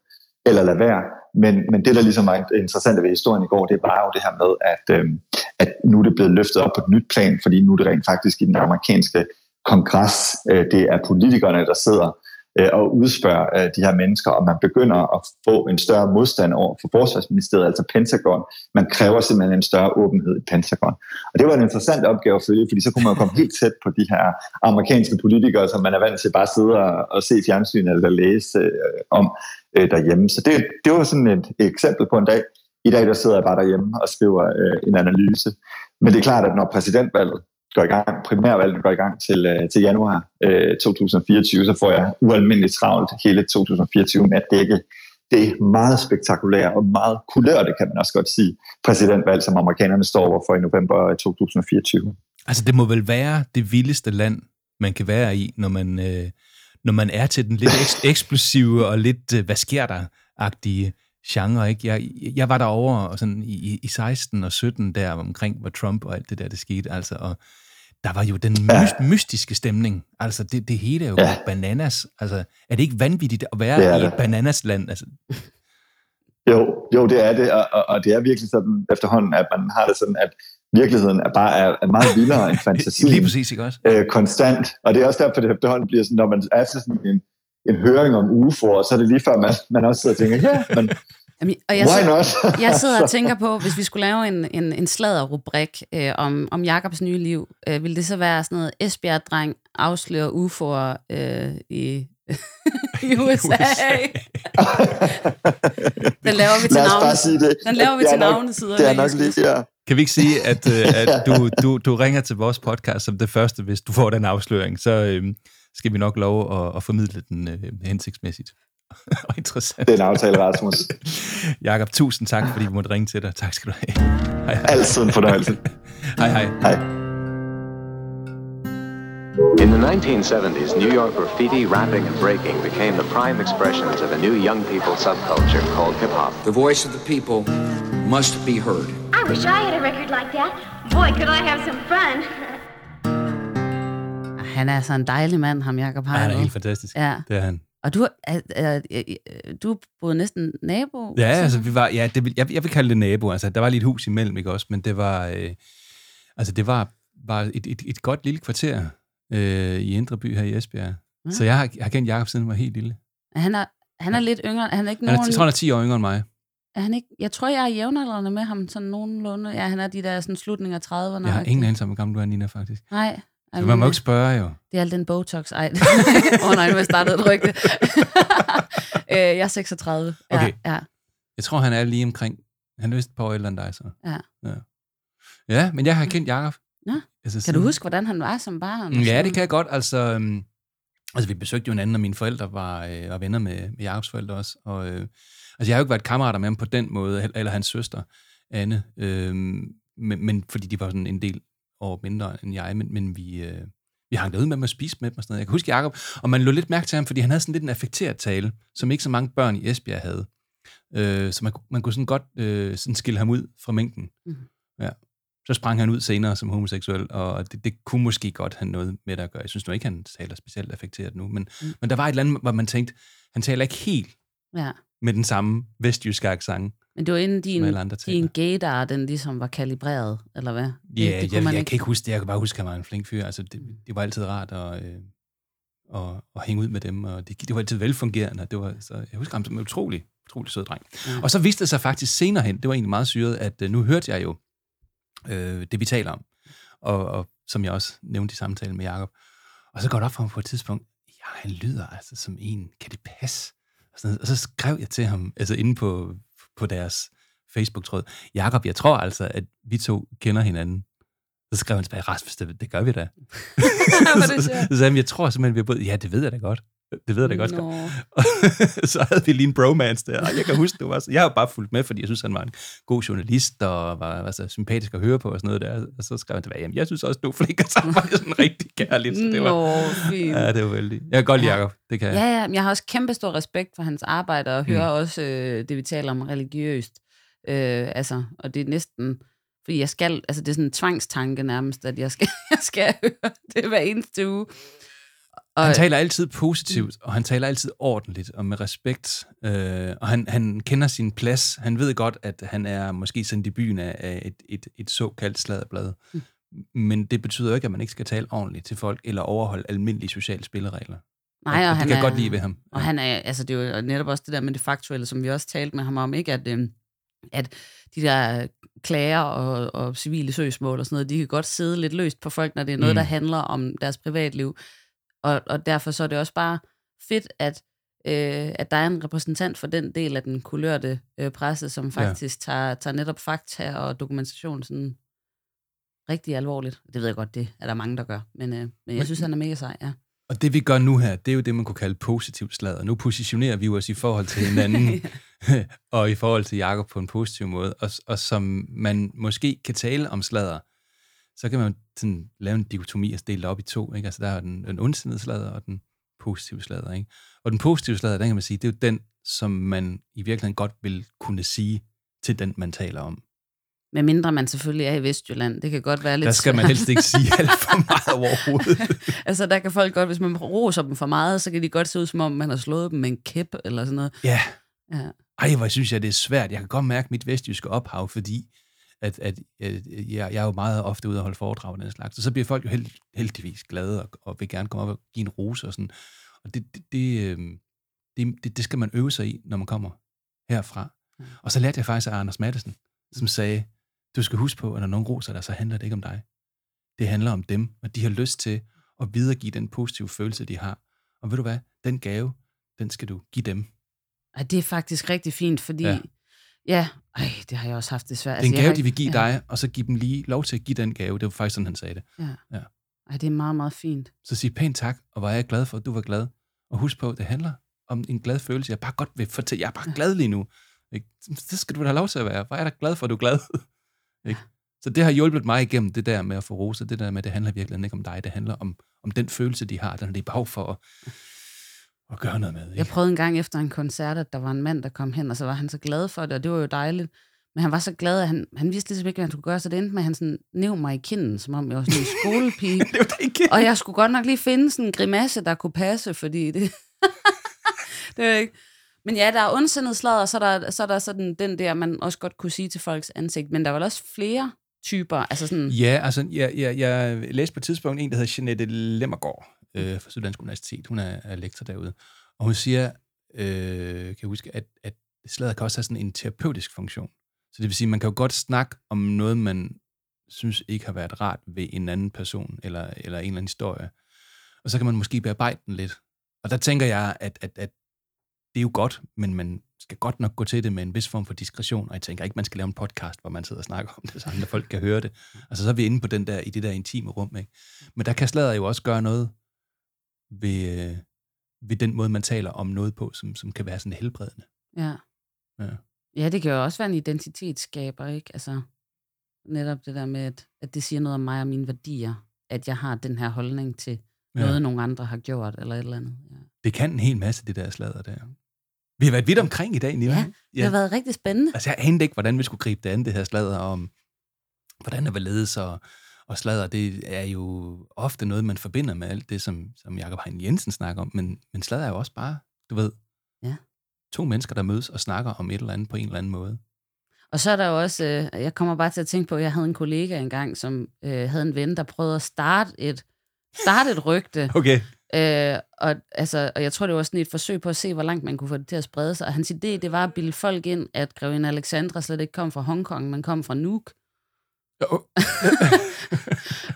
Speaker 7: eller lade være, men, men det der ligesom er interessant ved historien i går, det var jo det her med, at, øh, at nu er det blevet løftet op på et nyt plan, fordi nu er det rent faktisk i den amerikanske kongres, øh, det er politikerne, der sidder øh, og udspørge øh, de her mennesker, og man begynder at få en større modstand over for forsvarsministeriet, altså Pentagon. Man kræver simpelthen en større åbenhed i Pentagon. Og det var en interessant opgave at følge, fordi så kunne man jo komme helt tæt på de her amerikanske politikere, som man er vant til bare at sidde og, og se fjernsyn eller læse øh, om øh, derhjemme. Så det, det var sådan et, eksempel på en dag. I dag der sidder jeg bare derhjemme og skriver øh, en analyse. Men det er klart, at når præsidentvalget går i gang, primærvalget går i gang til, øh, til januar øh, 2024, så får jeg ualmindeligt travlt hele 2024 med at dække det meget spektakulære og meget kulørte, kan man også godt sige, præsidentvalg, som amerikanerne står over for i november 2024.
Speaker 4: Altså det må vel være det vildeste land, man kan være i, når man, øh, når man er til den lidt eks- eksplosive og lidt, øh, hvad sker der-agtige genre, ikke? Jeg, jeg var derovre og sådan i, i 16 og 17 der omkring, hvor Trump og alt det der, det skete, altså, og der var jo den ja. mystiske stemning. Altså, det, det hele er jo ja. bananas. Altså, er det ikke vanvittigt at være i et bananasland? Altså?
Speaker 7: Jo, jo, det er det, og, og, og det er virkelig sådan efterhånden, at man har det sådan, at virkeligheden er bare er, er meget vildere end fantasien.
Speaker 4: Lige præcis, ikke også?
Speaker 7: Øh, konstant. Og det er også derfor, det efterhånden bliver sådan, når man er til sådan en, en høring om UFO, så er det lige før, man, man også sidder og tænker, ja, men
Speaker 5: Jamen, og jeg, Why not? jeg sidder og tænker på, hvis vi skulle lave en, en, en sladderrubrik øh, om, om Jakobs nye liv, øh, ville det så være sådan noget Esbjerg-dreng afslører UFO'er øh, i, i USA? Den laver vi til navne. Den laver vi til navnesider.
Speaker 7: Det er nok lige, ja.
Speaker 4: Kan vi ikke sige, at, øh, at du, du, du ringer til vores podcast som det første, hvis du får den afsløring, så øh, skal vi nok love at, at formidle den øh, hensigtsmæssigt. og interessant.
Speaker 7: Det er en aftale, Rasmus.
Speaker 4: Jakob, tusind tak, fordi vi måtte ringe til dig. Tak skal du have.
Speaker 7: Hej, hej. Altid en fornøjelse.
Speaker 4: hej, hej.
Speaker 7: Hej.
Speaker 8: In the 1970s, New York graffiti, rapping, and breaking became the prime expressions of a new young people subculture called hip hop.
Speaker 1: The voice of the people must be heard.
Speaker 9: I wish I had a record like that. Boy, could I have some fun.
Speaker 5: Han er altså en dejlig mand, ham Jacob
Speaker 4: Ja, han er helt fantastisk.
Speaker 5: Ja.
Speaker 4: Det er han.
Speaker 5: Og du, er, er, er, du boede næsten nabo?
Speaker 4: Ja, altså vi var, ja, det jeg, jeg vil kalde det nabo. Altså, der var lige et hus imellem, ikke også? Men det var, øh, altså det var, var et, et, et godt lille kvarter øh, i Indre By her i Esbjerg.
Speaker 5: Ja.
Speaker 4: Så jeg har, jeg har kendt Jacob siden han var helt lille.
Speaker 5: Han er, han er lidt yngre. Han er ikke
Speaker 4: Han er,
Speaker 5: nogen...
Speaker 4: jeg tror, han er 10 år yngre end mig.
Speaker 5: er han ikke, jeg tror, jeg er jævnaldrende med ham sådan nogenlunde. Ja, han er de der sådan slutninger af 30'erne.
Speaker 4: Jeg har ingen anelse om, hvor gammel du er, Nina, faktisk.
Speaker 5: Nej.
Speaker 4: Så man må ikke spørge jo.
Speaker 5: Det er alt den Botox. Ej, åh oh, nej, nu har jeg startet et rygte. øh, jeg er 36. Ja,
Speaker 4: Okay.
Speaker 5: Ja,
Speaker 4: Jeg tror, han er lige omkring... Han er vist et par år ældre end dig, så.
Speaker 5: ja.
Speaker 4: Ja, ja men jeg har kendt Jacob.
Speaker 5: Nå.
Speaker 4: Altså,
Speaker 5: Kan
Speaker 4: siden-
Speaker 5: du huske, hvordan han var som barn?
Speaker 4: Ja, det kan jeg godt. Altså, øhm, altså vi besøgte jo hinanden, og mine forældre var, øh, var venner med, med Jacobs forældre også. Og, øh, altså, jeg har jo ikke været kammerater med ham på den måde, eller- eller hans søster, Anne. Øh, men, men fordi de var sådan en del år mindre end jeg, men, men vi, øh, vi hang derud med dem og spiste med dem og sådan noget. Jeg kan huske Jacob, og man lå lidt mærke til ham, fordi han havde sådan lidt en affekteret tale, som ikke så mange børn i Esbjerg havde. Øh, så man, kunne- man kunne sådan godt øh, sådan skille ham ud fra mængden.
Speaker 5: Mhm.
Speaker 4: Ja. Så sprang han ud senere som homoseksuel, og det, det kunne måske godt have noget med det at gøre. Jeg synes nu ikke, han taler specielt affekteret nu, men,
Speaker 5: Mm.
Speaker 4: mm. men der var et eller andet, hvor man tænkte, han taler ikke helt
Speaker 5: Ja.
Speaker 4: med den samme vestjyske accent,
Speaker 5: Men det var inden din, din gaydar, den ligesom var kalibreret, eller hvad?
Speaker 4: Ja,
Speaker 5: det, det
Speaker 4: jeg, jeg
Speaker 5: ikke.
Speaker 4: kan ikke huske det. Jeg kan bare huske, at han var en flink fyr. Altså, det, det var altid rart at, øh, at, at hænge ud med dem, og det, det var altid velfungerende. Det var, så jeg husker ham som en utrolig, utrolig sød dreng.
Speaker 5: Ja.
Speaker 4: Og så viste det sig faktisk senere hen, det var egentlig meget syret, at øh, nu hørte jeg jo øh, det, vi taler om, og, og som jeg også nævnte i samtalen med Jacob. Og så går det op for ham på et tidspunkt, ja, han lyder altså som en, kan det passe? Og, sådan, og så skrev jeg til ham, altså inde på, på deres Facebook-tråd, Jakob, jeg tror altså, at vi to kender hinanden. Så skrev han tilbage, Rasmus, det, det gør vi da. Så, så, sagde han, jeg tror simpelthen, vi har både, ja, det ved jeg da godt. Det ved jeg da godt. Så havde vi lige en bromance der. Jeg kan huske, det var så, jeg har bare fulgt med, fordi jeg synes, han var en god journalist, og var, var så sympatisk at høre på og sådan noget der. Og så skrev han tilbage, jamen, jeg synes også, du er flink, var det sådan rigtig kærligt. Så det var,
Speaker 5: Nå, fint.
Speaker 4: ja, det var vældig. Jeg kan godt lide
Speaker 5: Ja.
Speaker 4: Jacob, det kan jeg.
Speaker 5: Ja, ja, jeg har også kæmpe stor respekt for hans arbejde, og hører
Speaker 4: Mm.
Speaker 5: også øh, det, vi taler om religiøst. Øh, altså, og det er næsten, fordi jeg skal, altså det er sådan en tvangstanke nærmest, at jeg skal, jeg skal høre det hver eneste uge. Og,
Speaker 4: Han taler altid positivt, og han taler altid ordentligt og med respekt. Øh, og han, han kender sin plads. Han ved godt, at han er måske sendt i byen af, et, et, et såkaldt sladderblad.
Speaker 5: Mm.
Speaker 4: Men det betyder jo ikke, at man ikke skal tale ordentligt til folk, eller overholde almindelige sociale spilleregler.
Speaker 5: nej, og,
Speaker 4: og det
Speaker 5: han
Speaker 4: kan jeg
Speaker 5: er,
Speaker 4: godt lide ved ham.
Speaker 5: Og han er, altså det er jo netop også det der med det faktuelle, som vi også talte med ham om, ikke? At, øhm, at de der klager og, og civile søgsmål og sådan noget, de kan godt sidde lidt løst på folk, når det er noget,
Speaker 4: Mm.
Speaker 5: der handler om deres privatliv. Og, og derfor så er det også bare fedt, at, øh, at der er en repræsentant for den del af den kulørte øh, presse, som faktisk ja. tager, tager netop fakta og dokumentation sådan rigtig alvorligt. Det ved jeg godt, det er der mange, der gør. Men, øh, men jeg
Speaker 4: Men-
Speaker 5: synes, han er mega sej, ja.
Speaker 4: Og det vi gør nu her, det er jo det, man kunne kalde positiv sladder. Nu positionerer vi os i forhold til hinanden, og i forhold til Jakob på en positiv måde. Og, og som man måske kan tale om sladder, så kan man sådan lave en dikotomi og dele det op i to. Ikke? Altså der er den, den ondsindede sladder og den positive sladder. Ikke? Og den positive sladder, den kan man sige, det er jo den, som man i virkeligheden godt vil kunne sige til den, man taler om.
Speaker 5: Med mindre man selvfølgelig er i Vestjylland. Det kan godt være lidt
Speaker 4: Der skal man helst ikke sige alt for meget overhovedet.
Speaker 5: altså, der kan folk godt, hvis man roser dem for meget, så kan de godt se ud, som om man har slået dem med en kæp eller sådan noget.
Speaker 4: Ja,
Speaker 5: Ja.
Speaker 4: Ej, hvor synes jeg, det er svært. Jeg kan godt mærke mit vestjyske ophav, fordi at, at, at jeg, jeg er jo meget ofte ude og holde foredrag og den slags. Og så bliver folk jo held, heldigvis glade og, og vil gerne komme op og give en rose og sådan. Og det, det, det, øhm, det, det, det skal man øve sig i, når man kommer herfra.
Speaker 5: Ja.
Speaker 4: Og så lærte jeg faktisk af Anders Madsen, som sagde, du skal huske på, at når nogen roser dig, så handler det ikke om dig. Det handler om dem, og de har lyst til at videregive den positive følelse, de har. Og ved du hvad? Den gave, den skal du give dem.
Speaker 5: Ej, det er faktisk rigtig fint, fordi... Ja.
Speaker 4: Ja.
Speaker 5: ja ej, det har jeg også haft det svært.
Speaker 4: Det er en gave,
Speaker 5: har
Speaker 4: de vil give
Speaker 5: ja.
Speaker 4: dig, og så give dem lige lov til at give den gave. Det var faktisk sådan, han sagde det.
Speaker 5: Ej, det er meget, meget fint.
Speaker 4: Så sig pænt tak, og var jeg glad for, at du var glad. Og husk på, det handler om en glad følelse. Jeg er bare godt vil fortælle, jeg er bare glad lige nu. Ikke? Det skal du da have lov til at være. Hvor er jeg da glad for, at du er glad. Ikke? Så det har hjulpet mig igennem det der med at få roser, det der med, at det handler virkelig ikke om dig, det handler om, om den følelse, de har, den har de behov for at, at gøre noget med. Ikke?
Speaker 5: Jeg prøvede en gang efter en koncert, at der var en mand, der kom hen, og så var han så glad for det, og det var jo dejligt. Men han var så glad, at han, han vidste ligesom ikke, hvad han skulle gøre, så det endte med, at han sådan næv mig i kinden, som om jeg var sådan en skolepige.
Speaker 4: det var ikke.
Speaker 5: Og jeg skulle godt nok lige finde sådan en grimasse, der kunne passe, fordi det... det var ikke... Men ja, der er ondsindet slag, og så er der, så er der sådan den der, man også godt kunne sige til folks ansigt. Men der var også flere typer. Altså sådan...
Speaker 4: Ja, altså, jeg, jeg, jeg læste på et tidspunkt en, der hedder Jeanette Lemmergaard øh, fra Syddansk Universitet. Hun er, er lektor derude. Og hun siger, øh, kan jeg huske, at, at slaget kan også have sådan en terapeutisk funktion. Så det vil sige, man kan jo godt snakke om noget, man synes ikke har været rart ved en anden person, eller, eller en eller anden historie. Og så kan man måske bearbejde den lidt. Og der tænker jeg, at, at, at det er jo godt, men man skal godt nok gå til det med en vis form for diskretion, og jeg tænker ikke, man skal lave en podcast, hvor man sidder og snakker om det, så andre folk kan høre det. Altså så er vi inde på den der, i det der intime rum, ikke? Men der kan slader jo også gøre noget ved, øh, ved den måde, man taler om noget på, som, som kan være sådan helbredende.
Speaker 5: Ja.
Speaker 4: Ja.
Speaker 5: Ja, det kan jo også være en identitetsskaber, ikke? Altså, netop det der med, at, at det siger noget om mig og mine værdier, at jeg har den her holdning til
Speaker 4: Ja.
Speaker 5: noget, nogle andre har gjort, eller et eller andet. Ja.
Speaker 4: Det kan en hel masse, det der slader der. Vi har været vidt omkring i dag, Nina.
Speaker 5: Ja, det har været rigtig spændende.
Speaker 4: Altså, jeg anede ikke, hvordan vi skulle gribe det an, det her slader om, hvordan det var ledes, og, og slader, det er jo ofte noget, man forbinder med alt det, som, som Jacob Hein Jensen snakker om, men, men slader er jo også bare, du ved,
Speaker 5: Ja.
Speaker 4: to mennesker, der mødes og snakker om et eller andet på en eller anden måde.
Speaker 5: Og så er der jo også, øh, jeg kommer bare til at tænke på, at jeg havde en kollega engang, som øh, havde en ven, der prøvede at starte et, starte et rygte.
Speaker 4: Okay.
Speaker 5: Øh, og, altså, og jeg tror, det var sådan et forsøg på at se, hvor langt man kunne få det til at sprede sig. Og hans idé, det var at bilde folk ind, at grevinde Alexandra slet ikke kom fra Hongkong, men kom fra Nuuk.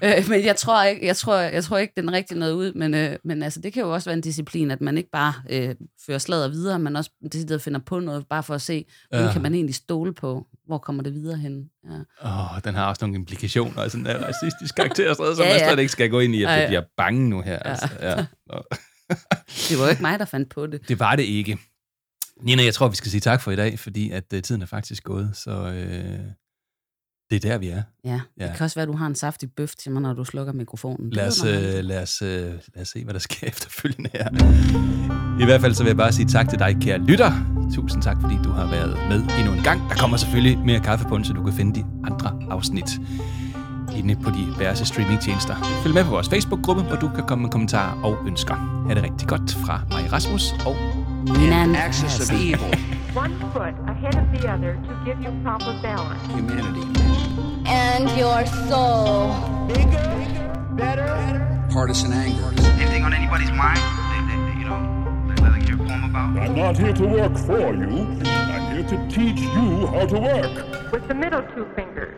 Speaker 5: øh, men jeg tror, ikke, jeg, tror, jeg tror ikke, den rigtig noget ud. Men, øh, men altså, det kan jo også være en disciplin, at man ikke bare øh, fører slaget videre, men også decideret finder på noget, bare for at se, hvordan
Speaker 4: Ja.
Speaker 5: kan man egentlig stole på, hvor kommer det videre hen. Ja.
Speaker 4: Åh, oh, den har også nogle implikationer af sådan en racistisk karakter, så som
Speaker 5: Ja, ja.
Speaker 4: slet ikke skal gå ind i, at
Speaker 5: Ej.
Speaker 4: jeg bliver bange nu her. Altså, ja.
Speaker 5: Det var jo ikke mig, der fandt på det.
Speaker 4: Det var det ikke. Nina, jeg tror, vi skal sige tak for i dag, fordi at uh, tiden er faktisk gået, så øh, det er der, vi er.
Speaker 5: Ja, det
Speaker 4: Ja.
Speaker 5: kan også være, at du har en saftig bøf til mig, når du slukker mikrofonen. Det
Speaker 4: Lad os,
Speaker 5: aldrig.
Speaker 4: øh, lad, os, øh, lad os se, hvad der sker efterfølgende her. I hvert fald så vil jeg bare sige tak til dig, kære lytter. Tusind tak, fordi du har været med endnu en gang. Der kommer selvfølgelig mere kaffepund, så du kan finde de andre afsnit inde på diverse streamingtjenester. Følg med på vores Facebook-gruppe, hvor du kan komme med kommentarer og ønsker. Ha' det rigtig godt fra mig, Rasmus, og
Speaker 5: Nina
Speaker 1: Axis of
Speaker 5: Andreasen.
Speaker 1: evil,
Speaker 3: One foot ahead of the other to give you proper balance.
Speaker 1: humanity,
Speaker 2: and your soul.
Speaker 6: Bigger, better,
Speaker 1: partisan anger,
Speaker 10: anything on anybody's mind, they, they, they, you know, they let hear a poem about.
Speaker 11: I'm not here to work for you. I'm here to teach you how to work.
Speaker 3: With the middle two fingers,